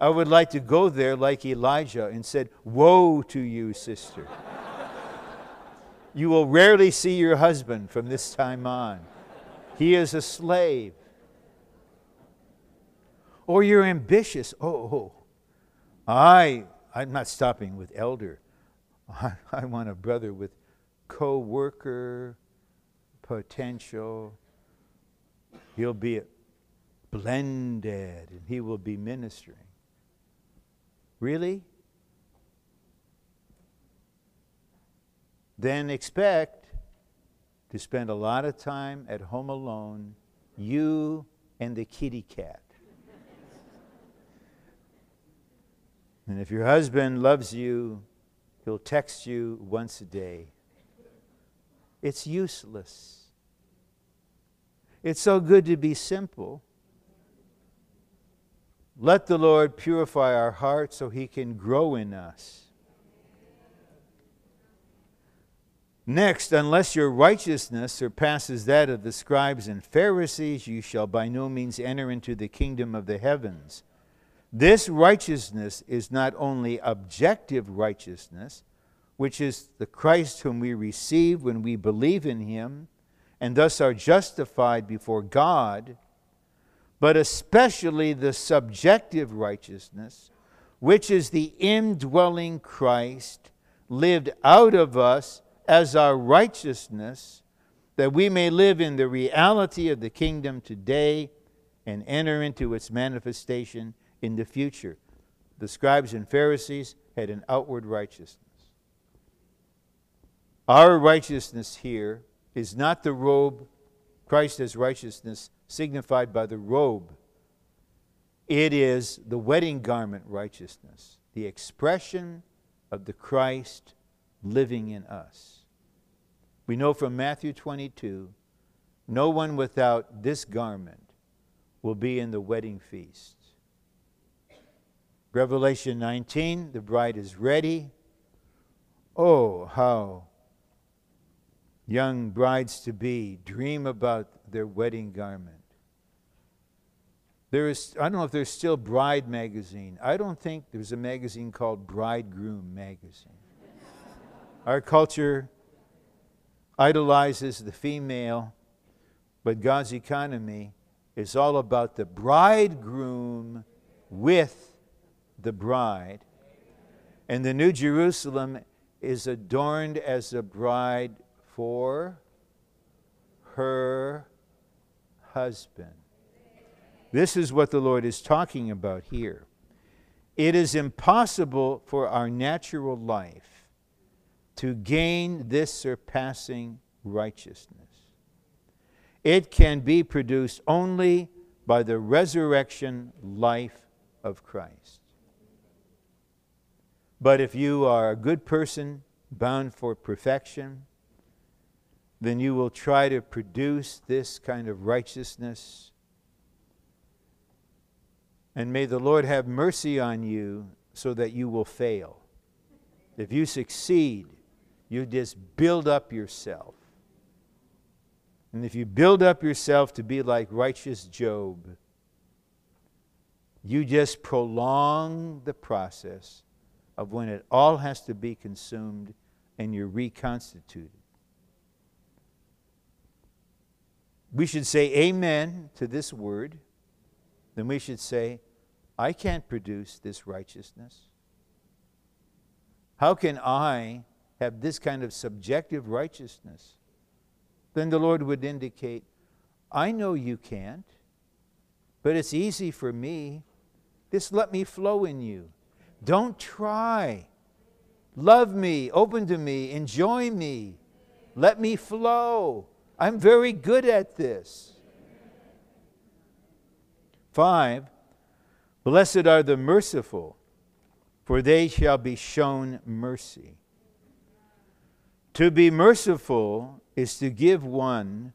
Speaker 2: I would like to go there like Elijah and said, Woe to you, sister. you will rarely see your husband from this time on. He is a slave. Or you're ambitious. Oh, oh. I, I'm not stopping with elder. I, I want a brother with co worker potential. He'll be blended and he will be ministering. Really? Then expect to spend a lot of time at home alone, you and the kitty cat. and if your husband loves you, he'll text you once a day. It's useless. It's so good to be simple. Let the Lord purify our hearts so he can grow in us. Next, unless your righteousness surpasses that of the scribes and Pharisees, you shall by no means enter into the kingdom of the heavens. This righteousness is not only objective righteousness, which is the Christ whom we receive when we believe in him, and thus are justified before God but especially the subjective righteousness, which is the indwelling Christ lived out of us as our righteousness, that we may live in the reality of the kingdom today and enter into its manifestation in the future. The scribes and Pharisees had an outward righteousness. Our righteousness here is not the robe, Christ as righteousness signified by the robe. It is the wedding garment righteousness, the expression of the Christ living in us. We know from Matthew 22 no one without this garment will be in the wedding feast. Revelation 19, the bride is ready. Oh, how young brides to be dream about their wedding garment. There is, I don't know if there's still Bride magazine. I don't think there's a magazine called Bridegroom magazine. Our culture idolizes the female, but God's economy is all about the bridegroom with the bride. And the New Jerusalem is adorned as a bride for her husband. This is what the Lord is talking about here. It is impossible for our natural life to gain this surpassing righteousness. It can be produced only by the resurrection life of Christ. But if you are a good person bound for perfection, then you will try to produce this kind of righteousness and may the Lord have mercy on you so that you will fail. If you succeed, you just build up yourself. And if you build up yourself to be like righteous Job, you just prolong the process of when it all has to be consumed and you're reconstituted. We should say amen to this word then we should say, I can't produce this righteousness. How can I have this kind of subjective righteousness? Then the Lord would indicate, I know you can't, but it's easy for me. Just let me flow in you. Don't try. Love me, open to me, enjoy me. Let me flow. I'm very good at this. 5 Blessed are the merciful, for they shall be shown mercy. To be merciful is to give one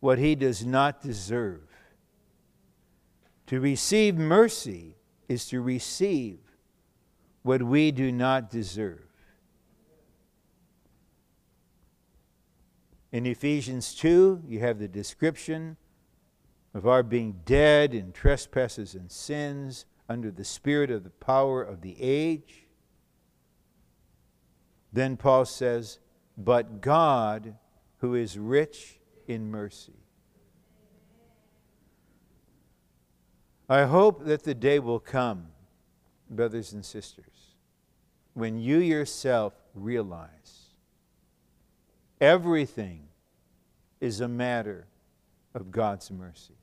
Speaker 2: what he does not deserve. To receive mercy is to receive what we do not deserve. In Ephesians 2, you have the description of our being dead in trespasses and sins under the spirit of the power of the age. Then Paul says, But God, who is rich in mercy. I hope that the day will come, brothers and sisters, when you yourself realize everything is a matter of God's mercy.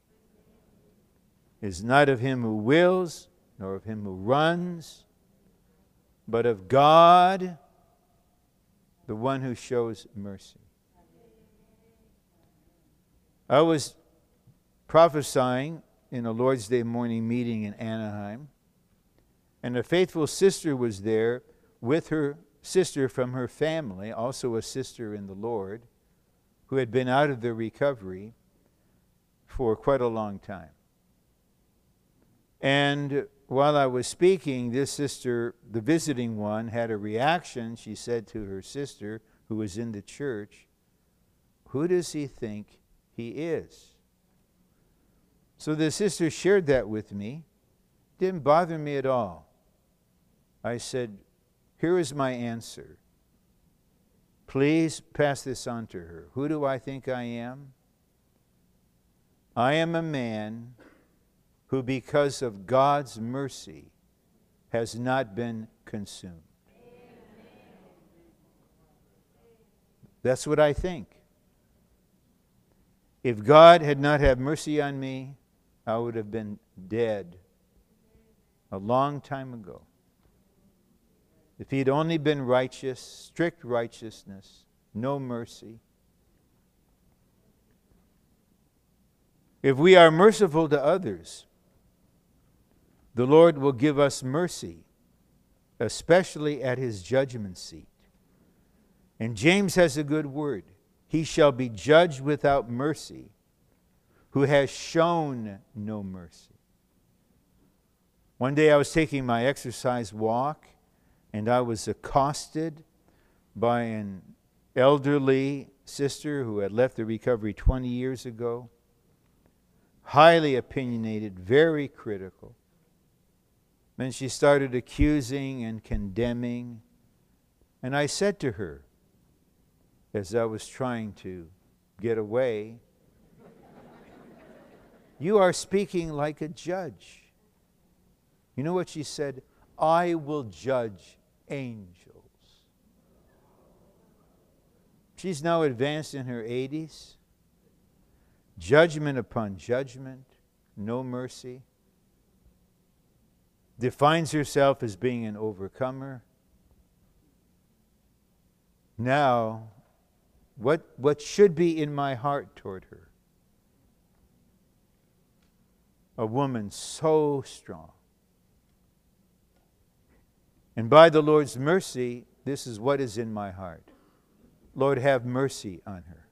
Speaker 2: It's not of him who wills, nor of him who runs, but of God, the one who shows mercy. I was prophesying in a Lord's Day morning meeting in Anaheim, and a faithful sister was there with her sister from her family, also a sister in the Lord, who had been out of the recovery for quite a long time. And while I was speaking, this sister, the visiting one, had a reaction. She said to her sister, who was in the church, Who does he think he is. So the sister shared that with me. Didn't bother me at all. I said, Here is my answer. Please pass this on to her. Who do I think I am? I am a man who, because of God's mercy, has not been consumed. That's what I think. If God had not had mercy on me, I would have been dead a long time ago. If he'd only been righteous, strict righteousness, no mercy. If we are merciful to others, the Lord will give us mercy, especially at his judgment seat. And James has a good word he shall be judged without mercy, who has shown no mercy. One day I was taking my exercise walk, and I was accosted by an elderly sister who had left the recovery 20 years ago, highly opinionated, very critical. Then she started accusing and condemning. And I said to her, as I was trying to get away. you are speaking like a judge. You know what she said? I will judge angels. She's now advanced in her 80s. Judgment upon judgment, no mercy. Defines herself as being an overcomer. Now what, what should be in my heart toward her? A woman so strong. And by the Lord's mercy, this is what is in my heart. Lord, have mercy on her.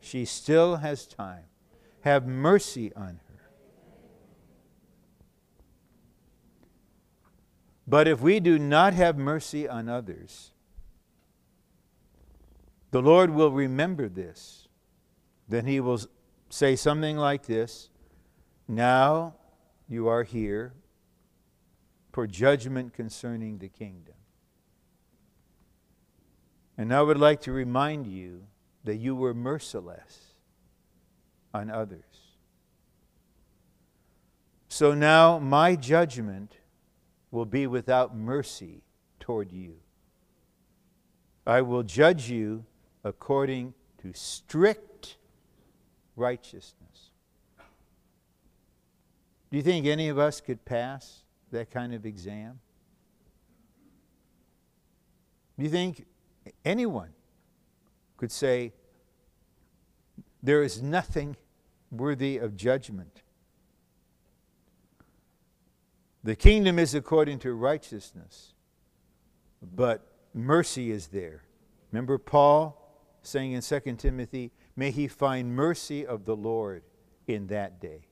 Speaker 2: She still has time. Have mercy on her. But if we do not have mercy on others, the Lord will remember this. Then he will say something like this Now you are here for judgment concerning the kingdom. And I would like to remind you that you were merciless on others. So now my judgment will be without mercy toward you. I will judge you according to strict righteousness. Do you think any of us could pass that kind of exam? Do you think anyone could say, there is nothing worthy of judgment? The kingdom is according to righteousness, but mercy is there Remember Paul saying in 2 Timothy, May he find mercy of the Lord in that day.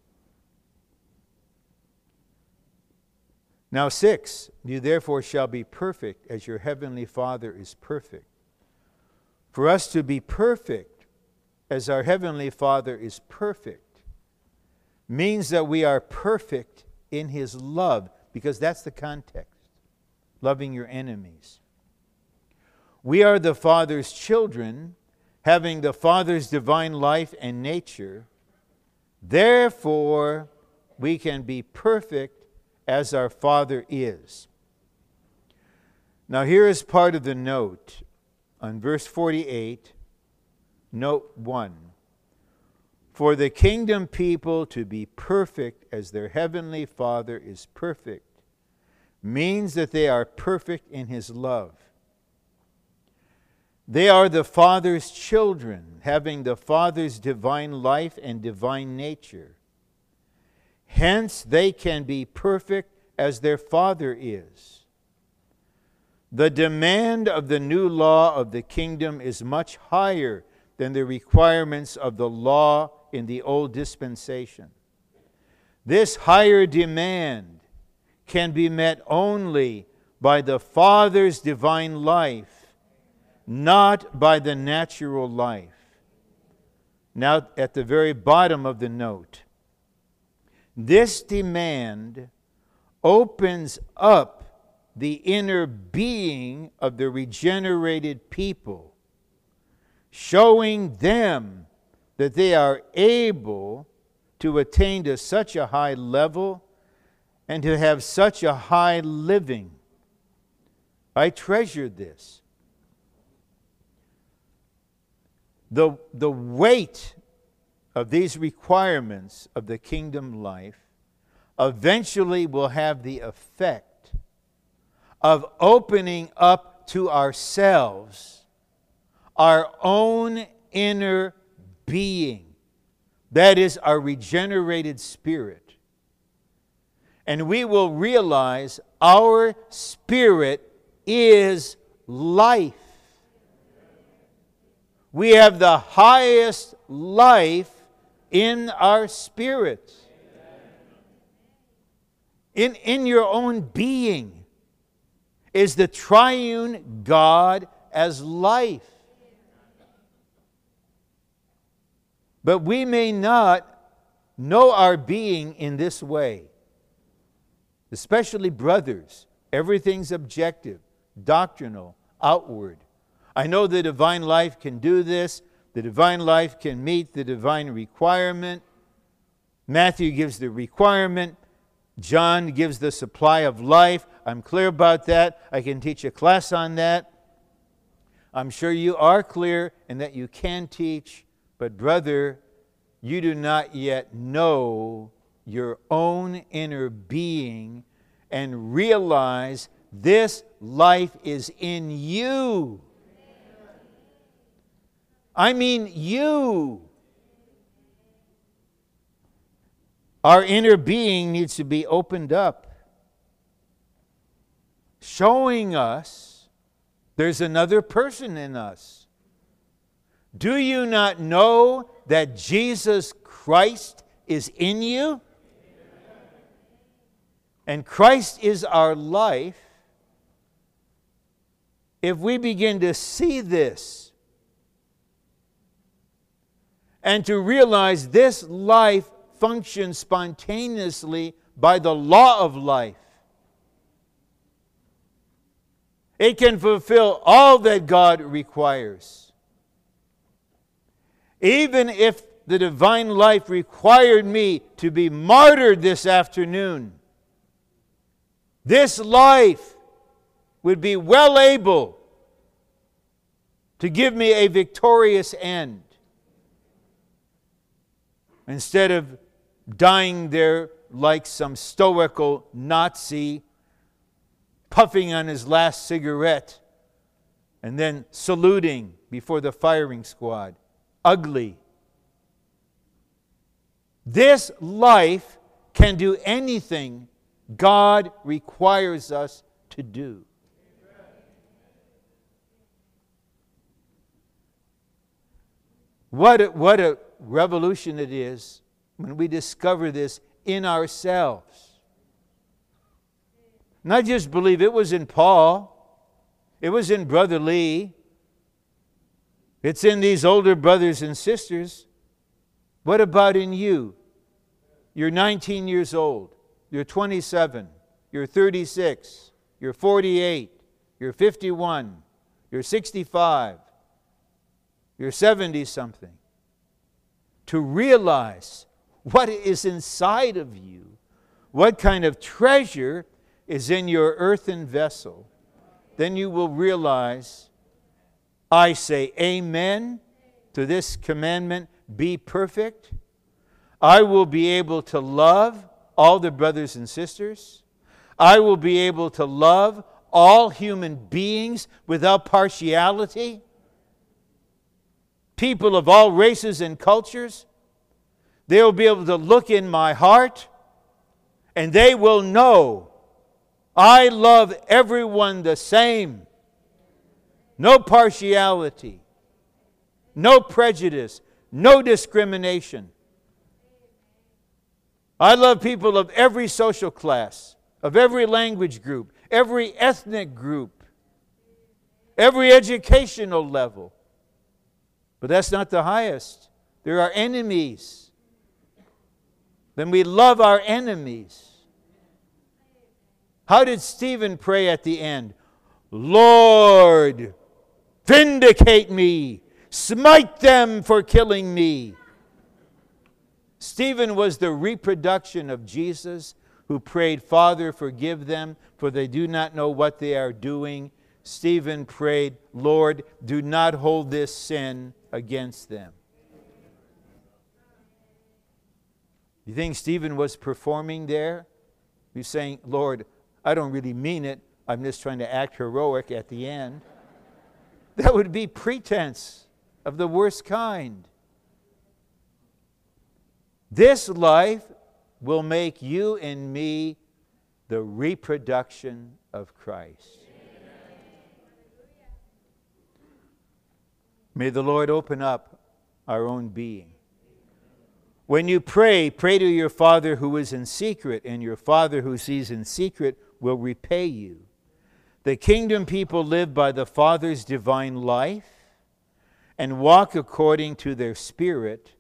Speaker 2: Now, six, you therefore shall be perfect as your heavenly Father is perfect. For us to be perfect as our heavenly Father is perfect means that we are perfect in his love, because that's the context loving your enemies. We are the Father's children, having the Father's divine life and nature. Therefore, we can be perfect as our Father is. Now, here is part of the note on verse 48, note 1. For the kingdom people to be perfect as their heavenly Father is perfect means that they are perfect in his love. They are the Father's children, having the Father's divine life and divine nature. Hence, they can be perfect as their Father is. The demand of the new law of the kingdom is much higher than the requirements of the law in the old dispensation. This higher demand can be met only by the Father's divine life, not by the natural life. Now, at the very bottom of the note, this demand opens up the inner being of the regenerated people, showing them that they are able to attain to such a high level and to have such a high living. I treasure this. The, the weight of these requirements of the kingdom life eventually will have the effect of opening up to ourselves our own inner being. That is our regenerated spirit. And we will realize our spirit is life. We have the highest life in our spirit, in, in your own being, is the triune God as life. But we may not know our being in this way, especially brothers. Everything's objective, doctrinal, outward. I know the divine life can do this. The divine life can meet the divine requirement. Matthew gives the requirement. John gives the supply of life. I'm clear about that. I can teach a class on that. I'm sure you are clear and that you can teach, but brother, you do not yet know your own inner being and realize this life is in you. I mean you. Our inner being needs to be opened up, showing us there's another person in us. Do you not know that Jesus Christ is in you? And Christ is our life. If we begin to see this, and to realize this life functions spontaneously by the law of life. It can fulfill all that God requires. Even if the divine life required me to be martyred this afternoon, this life would be well able to give me a victorious end instead of dying there like some stoical Nazi, puffing on his last cigarette and then saluting before the firing squad. Ugly. This life can do anything God requires us to do. What a, what a revolution it is when we discover this in ourselves. Not just believe it was in Paul, it was in Brother Lee, it's in these older brothers and sisters. What about in you? You're 19 years old, you're 27, you're 36, you're 48, you're 51, you're 65, you're 70 something. To realize what is inside of you, what kind of treasure is in your earthen vessel, then you will realize I say amen to this commandment be perfect. I will be able to love all the brothers and sisters. I will be able to love all human beings without partiality. People of all races and cultures. They will be able to look in my heart and they will know I love everyone the same no partiality, no prejudice, no discrimination. I love people of every social class, of every language group, every ethnic group, every educational level. But that's not the highest. There are enemies. Then we love our enemies. How did Stephen pray at the end? Lord, Vindicate me. Smite them for killing me. Stephen was the reproduction of Jesus who prayed, Father, forgive them, for they do not know what they are doing. Stephen prayed, Lord, do not hold this sin against them. You think Stephen was performing there? He's saying, Lord, I don't really mean it. I'm just trying to act heroic at the end. That would be pretense of the worst kind. This life will make you and me the reproduction of Christ. May the Lord open up our own being. When you pray, pray to your Father who is in secret, and your Father who sees in secret will repay you. The kingdom people live by the Father's divine life and walk according to their spirit.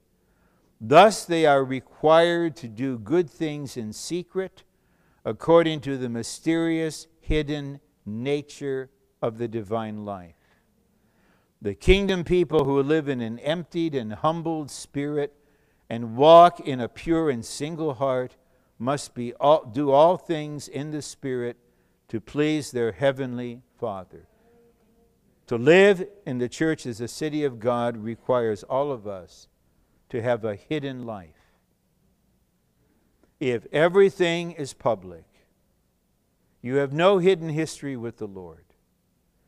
Speaker 2: Thus, they are required to do good things in secret, according to the mysterious, hidden nature of the divine life. The kingdom people who live in an emptied and humbled spirit and walk in a pure and single heart must be all, do all things in the spirit to please their heavenly Father. To live in the church as a city of God requires all of us to have a hidden life. If everything is public, you have no hidden history with the Lord,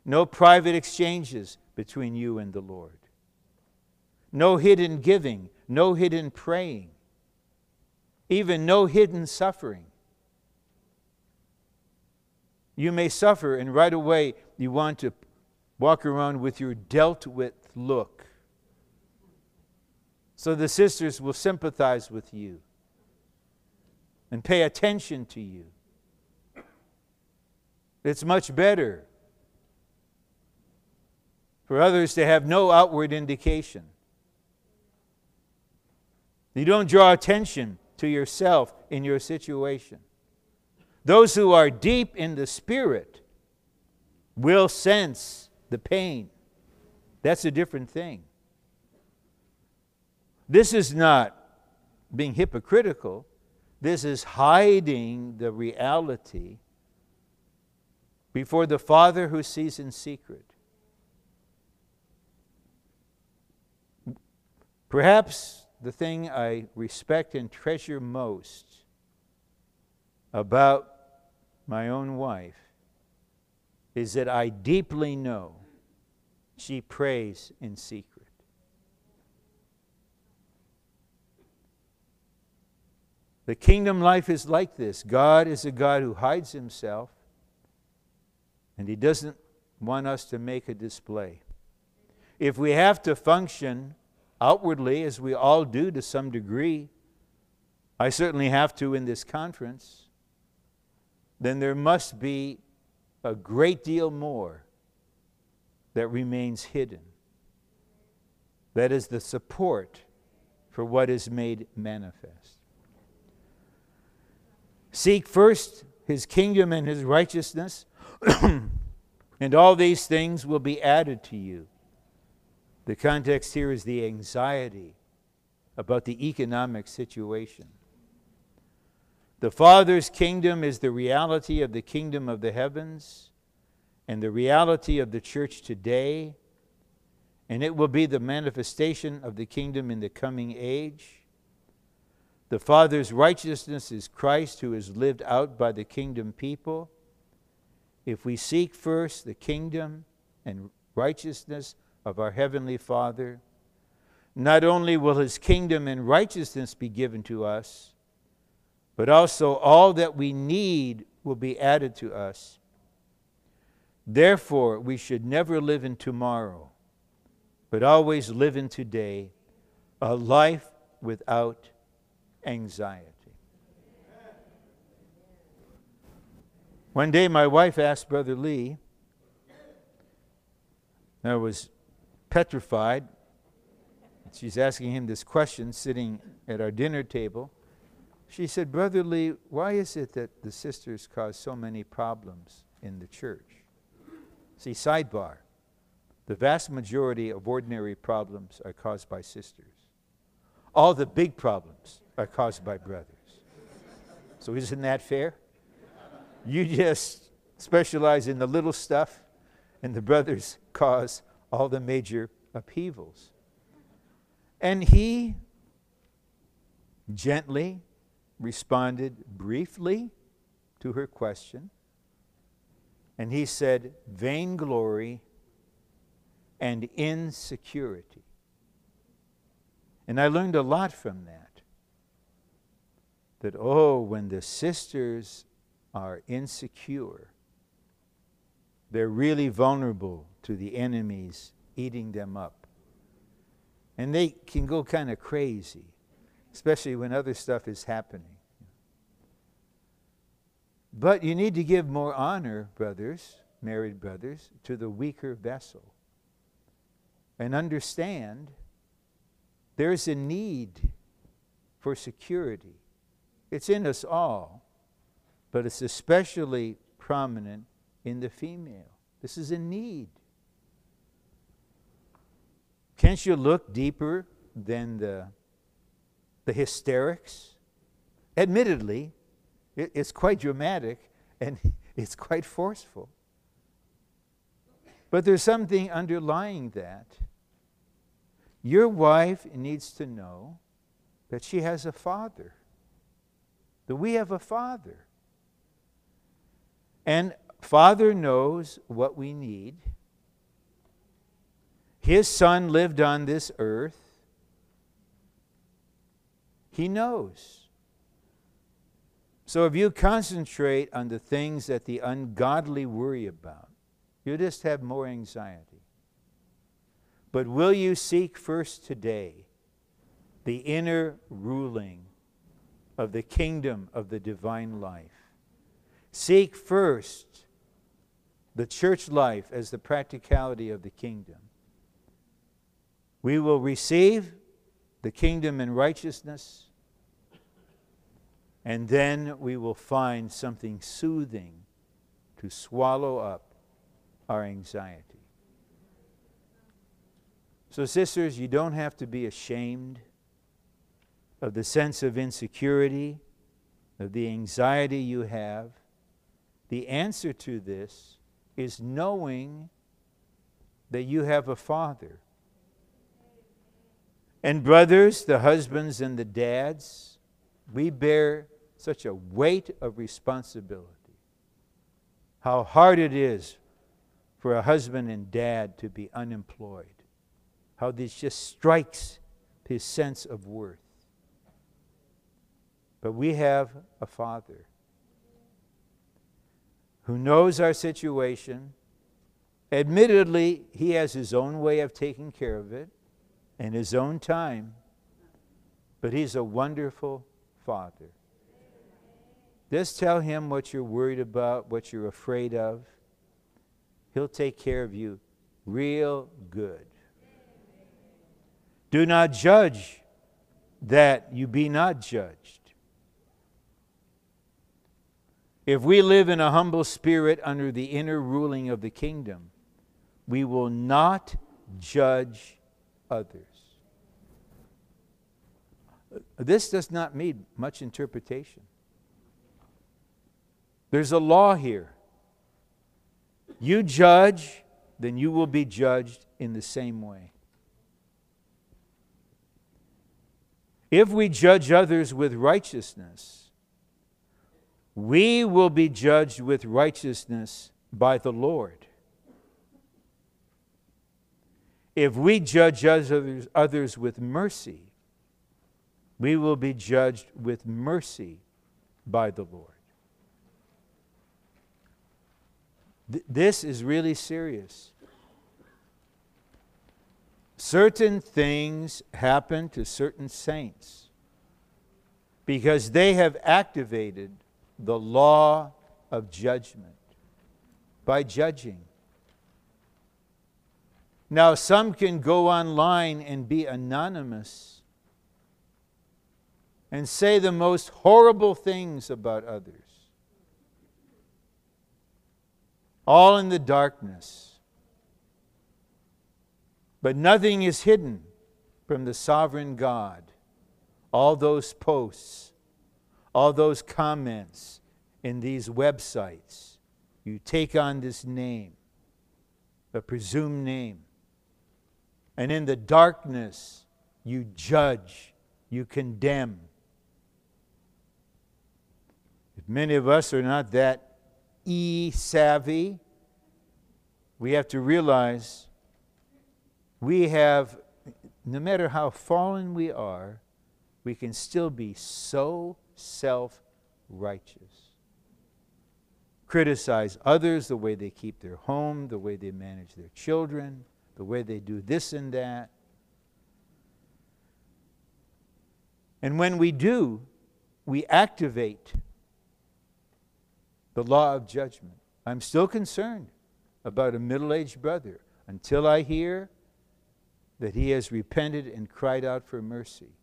Speaker 2: no private exchanges between you and the Lord, no hidden giving, no hidden praying, even no hidden suffering. You may suffer, and right away you want to walk around with your dealt with look. So the sisters will sympathize with you and pay attention to you. It's much better for others to have no outward indication. You don't draw attention to yourself in your situation. Those who are deep in the Spirit will sense the pain. That's a different thing. This is not being hypocritical, this is hiding the reality before the Father who sees in secret. Perhaps the thing I respect and treasure most about my own wife, is that I deeply know she prays in secret. The kingdom life is like this God is a God who hides himself, and he doesn't want us to make a display. If we have to function outwardly, as we all do to some degree, I certainly have to in this conference, then there must be a great deal more that remains hidden. That is the support for what is made manifest. Seek first his kingdom and his righteousness, and all these things will be added to you. The context here is the anxiety about the economic situation. The Father's kingdom is the reality of the kingdom of the heavens and the reality of the church today, and it will be the manifestation of the kingdom in the coming age. The Father's righteousness is Christ who is lived out by the kingdom people. If we seek first the kingdom and righteousness of our Heavenly Father, not only will His kingdom and righteousness be given to us, but also all that we need will be added to us. Therefore, we should never live in tomorrow, but always live in today, a life without anxiety. One day, my wife asked Brother Lee, I was petrified. She's asking him this question sitting at our dinner table. She said, Brother Lee, why is it that the sisters cause so many problems in the church? See, sidebar. The vast majority of ordinary problems are caused by sisters. All the big problems are caused by brothers. So, isn't that fair? You just specialize in the little stuff, and the brothers cause all the major upheavals. And he gently responded briefly to her question. And he said, vainglory and insecurity. And I learned a lot from that. That, oh, when the sisters are insecure, they're really vulnerable to the enemies eating them up. And they can go kind of crazy especially when other stuff is happening. But you need to give more honor, brothers, married brothers, to the weaker vessel. And understand there's a need for security. It's in us all, but it's especially prominent in the female. This is a need. Can't you look deeper than the the hysterics. Admittedly, it, it's quite dramatic and it's quite forceful. But there's something underlying that. Your wife needs to know that she has a father, that we have a father. And Father knows what we need. His son lived on this earth. He knows. So if you concentrate on the things that the ungodly worry about, you just have more anxiety. But will you seek first today the inner ruling of the kingdom of the divine life? Seek first the church life as the practicality of the kingdom. We will receive the kingdom and righteousness, and then we will find something soothing to swallow up our anxiety. So, sisters, you don't have to be ashamed of the sense of insecurity, of the anxiety you have. The answer to this is knowing that you have a Father and brothers, the husbands and the dads, we bear such a weight of responsibility. How hard it is for a husband and dad to be unemployed. How this just strikes his sense of worth. But we have a father who knows our situation. Admittedly, he has his own way of taking care of it. in His own time, but He's a wonderful Father. Just tell Him what you're worried about, what you're afraid of. He'll take care of you real good. Do not judge that you be not judged. If we live in a humble spirit under the inner ruling of the kingdom, we will not judge others. This does not need much interpretation. There's a law here. You judge, then you will be judged in the same way. If we judge others with righteousness, we will be judged with righteousness by the Lord. If we judge others, others with mercy, we will be judged with mercy by the Lord. Th- this is really serious. Certain things happen to certain saints because they have activated the law of judgment by judging. Now, some can go online and be anonymous and say the most horrible things about others, all in the darkness. But nothing is hidden from the sovereign God. All those posts, all those comments in these websites, you take on this name, a presumed name, and in the darkness, you judge, you condemn. If many of us are not that e savvy, we have to realize we have, no matter how fallen we are, we can still be so self righteous. Criticize others, the way they keep their home, the way they manage their children, the way they do this and that. And when we do, we activate the law of judgment. I'm still concerned about a middle aged brother until I hear that he has repented and cried out for mercy.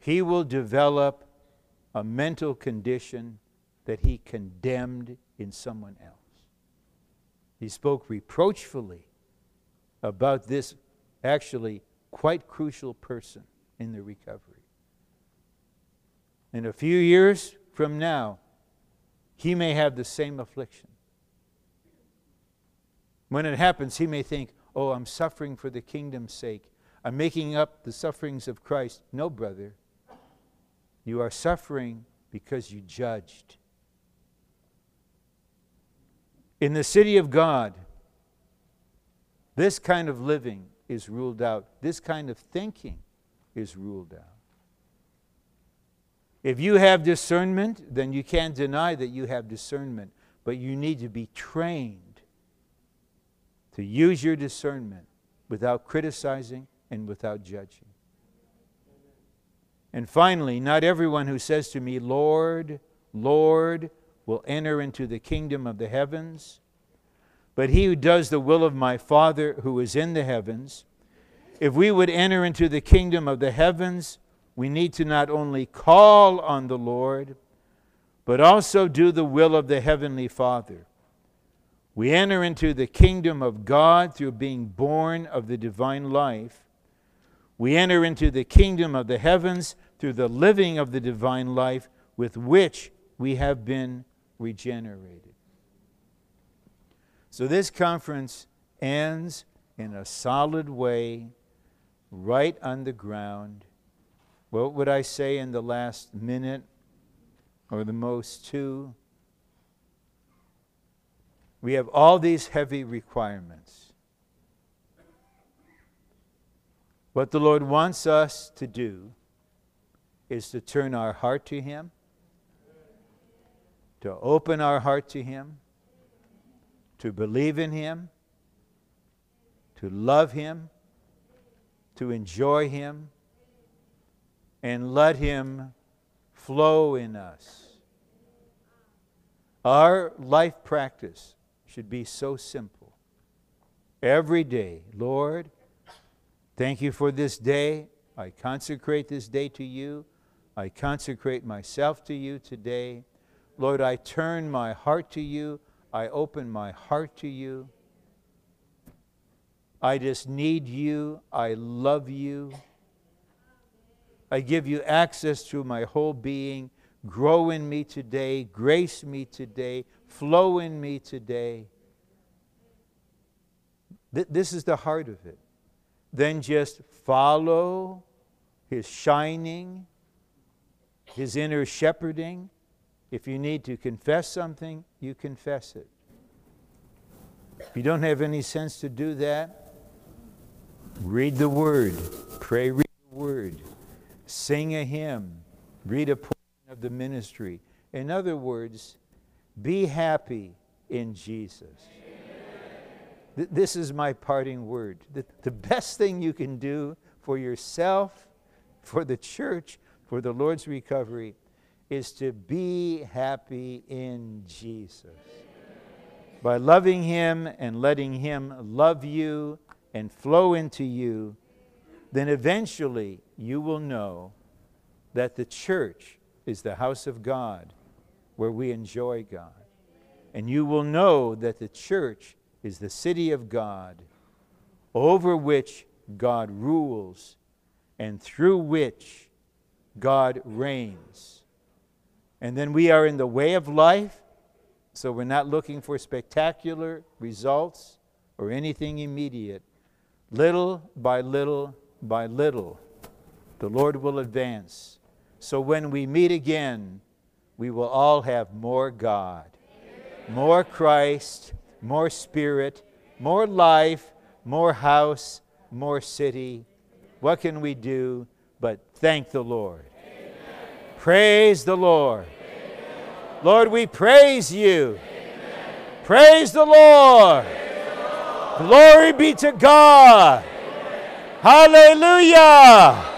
Speaker 2: He will develop a mental condition that he condemned in someone else. He spoke reproachfully about this actually quite crucial person in the recovery. In a few years from now, he may have the same affliction. When it happens, he may think, oh, I'm suffering for the kingdom's sake. I'm making up the sufferings of Christ. No, brother. You are suffering because you judged. In the city of God, this kind of living is ruled out. This kind of thinking is ruled out. If you have discernment, then you can't deny that you have discernment, but you need to be trained to use your discernment without criticizing and without judging. And finally, not everyone who says to me, Lord, Lord, will enter into the kingdom of the heavens, but he who does the will of my Father who is in the heavens. If we would enter into the kingdom of the heavens, we need to not only call on the Lord, but also do the will of the Heavenly Father. We enter into the kingdom of God through being born of the divine life. We enter into the kingdom of the heavens through the living of the divine life with which we have been regenerated. So this conference ends in a solid way, right on the ground what would I say in the last minute or the most two? We have all these heavy requirements. What the Lord wants us to do is to turn our heart to Him, to open our heart to Him, to believe in Him, to love Him, to enjoy Him and let Him flow in us. Our life practice should be so simple. Every day, Lord, thank you for this day. I consecrate this day to you. I consecrate myself to you today. Lord, I turn my heart to you. I open my heart to you. I just need you. I love you. I give you access to my whole being. Grow in me today. Grace me today. Flow in me today. Th- this is the heart of it. Then just follow his shining, his inner shepherding. If you need to confess something, you confess it. If you don't have any sense to do that, read the Word, pray, read the Word, sing a hymn, read a portion of the ministry. In other words, be happy in Jesus. Th- this is my parting word. The, the best thing you can do for yourself, for the church, for the Lord's recovery is to be happy in Jesus. By loving Him and letting Him love you and flow into you, then eventually you will know that the church is the house of God where we enjoy God. And you will know that the church is the city of God over which God rules and through which God reigns. And then we are in the way of life, so we're not looking for spectacular results or anything immediate. Little by little by little, the Lord will advance. So when we meet again, we will all have more God, more Christ, more Spirit, more life, more house, more city. What can we do but thank the Lord? Amen. Praise the Lord. Amen. Lord, we praise you. Amen. Praise the Lord. Glory be to God. Hallelujah.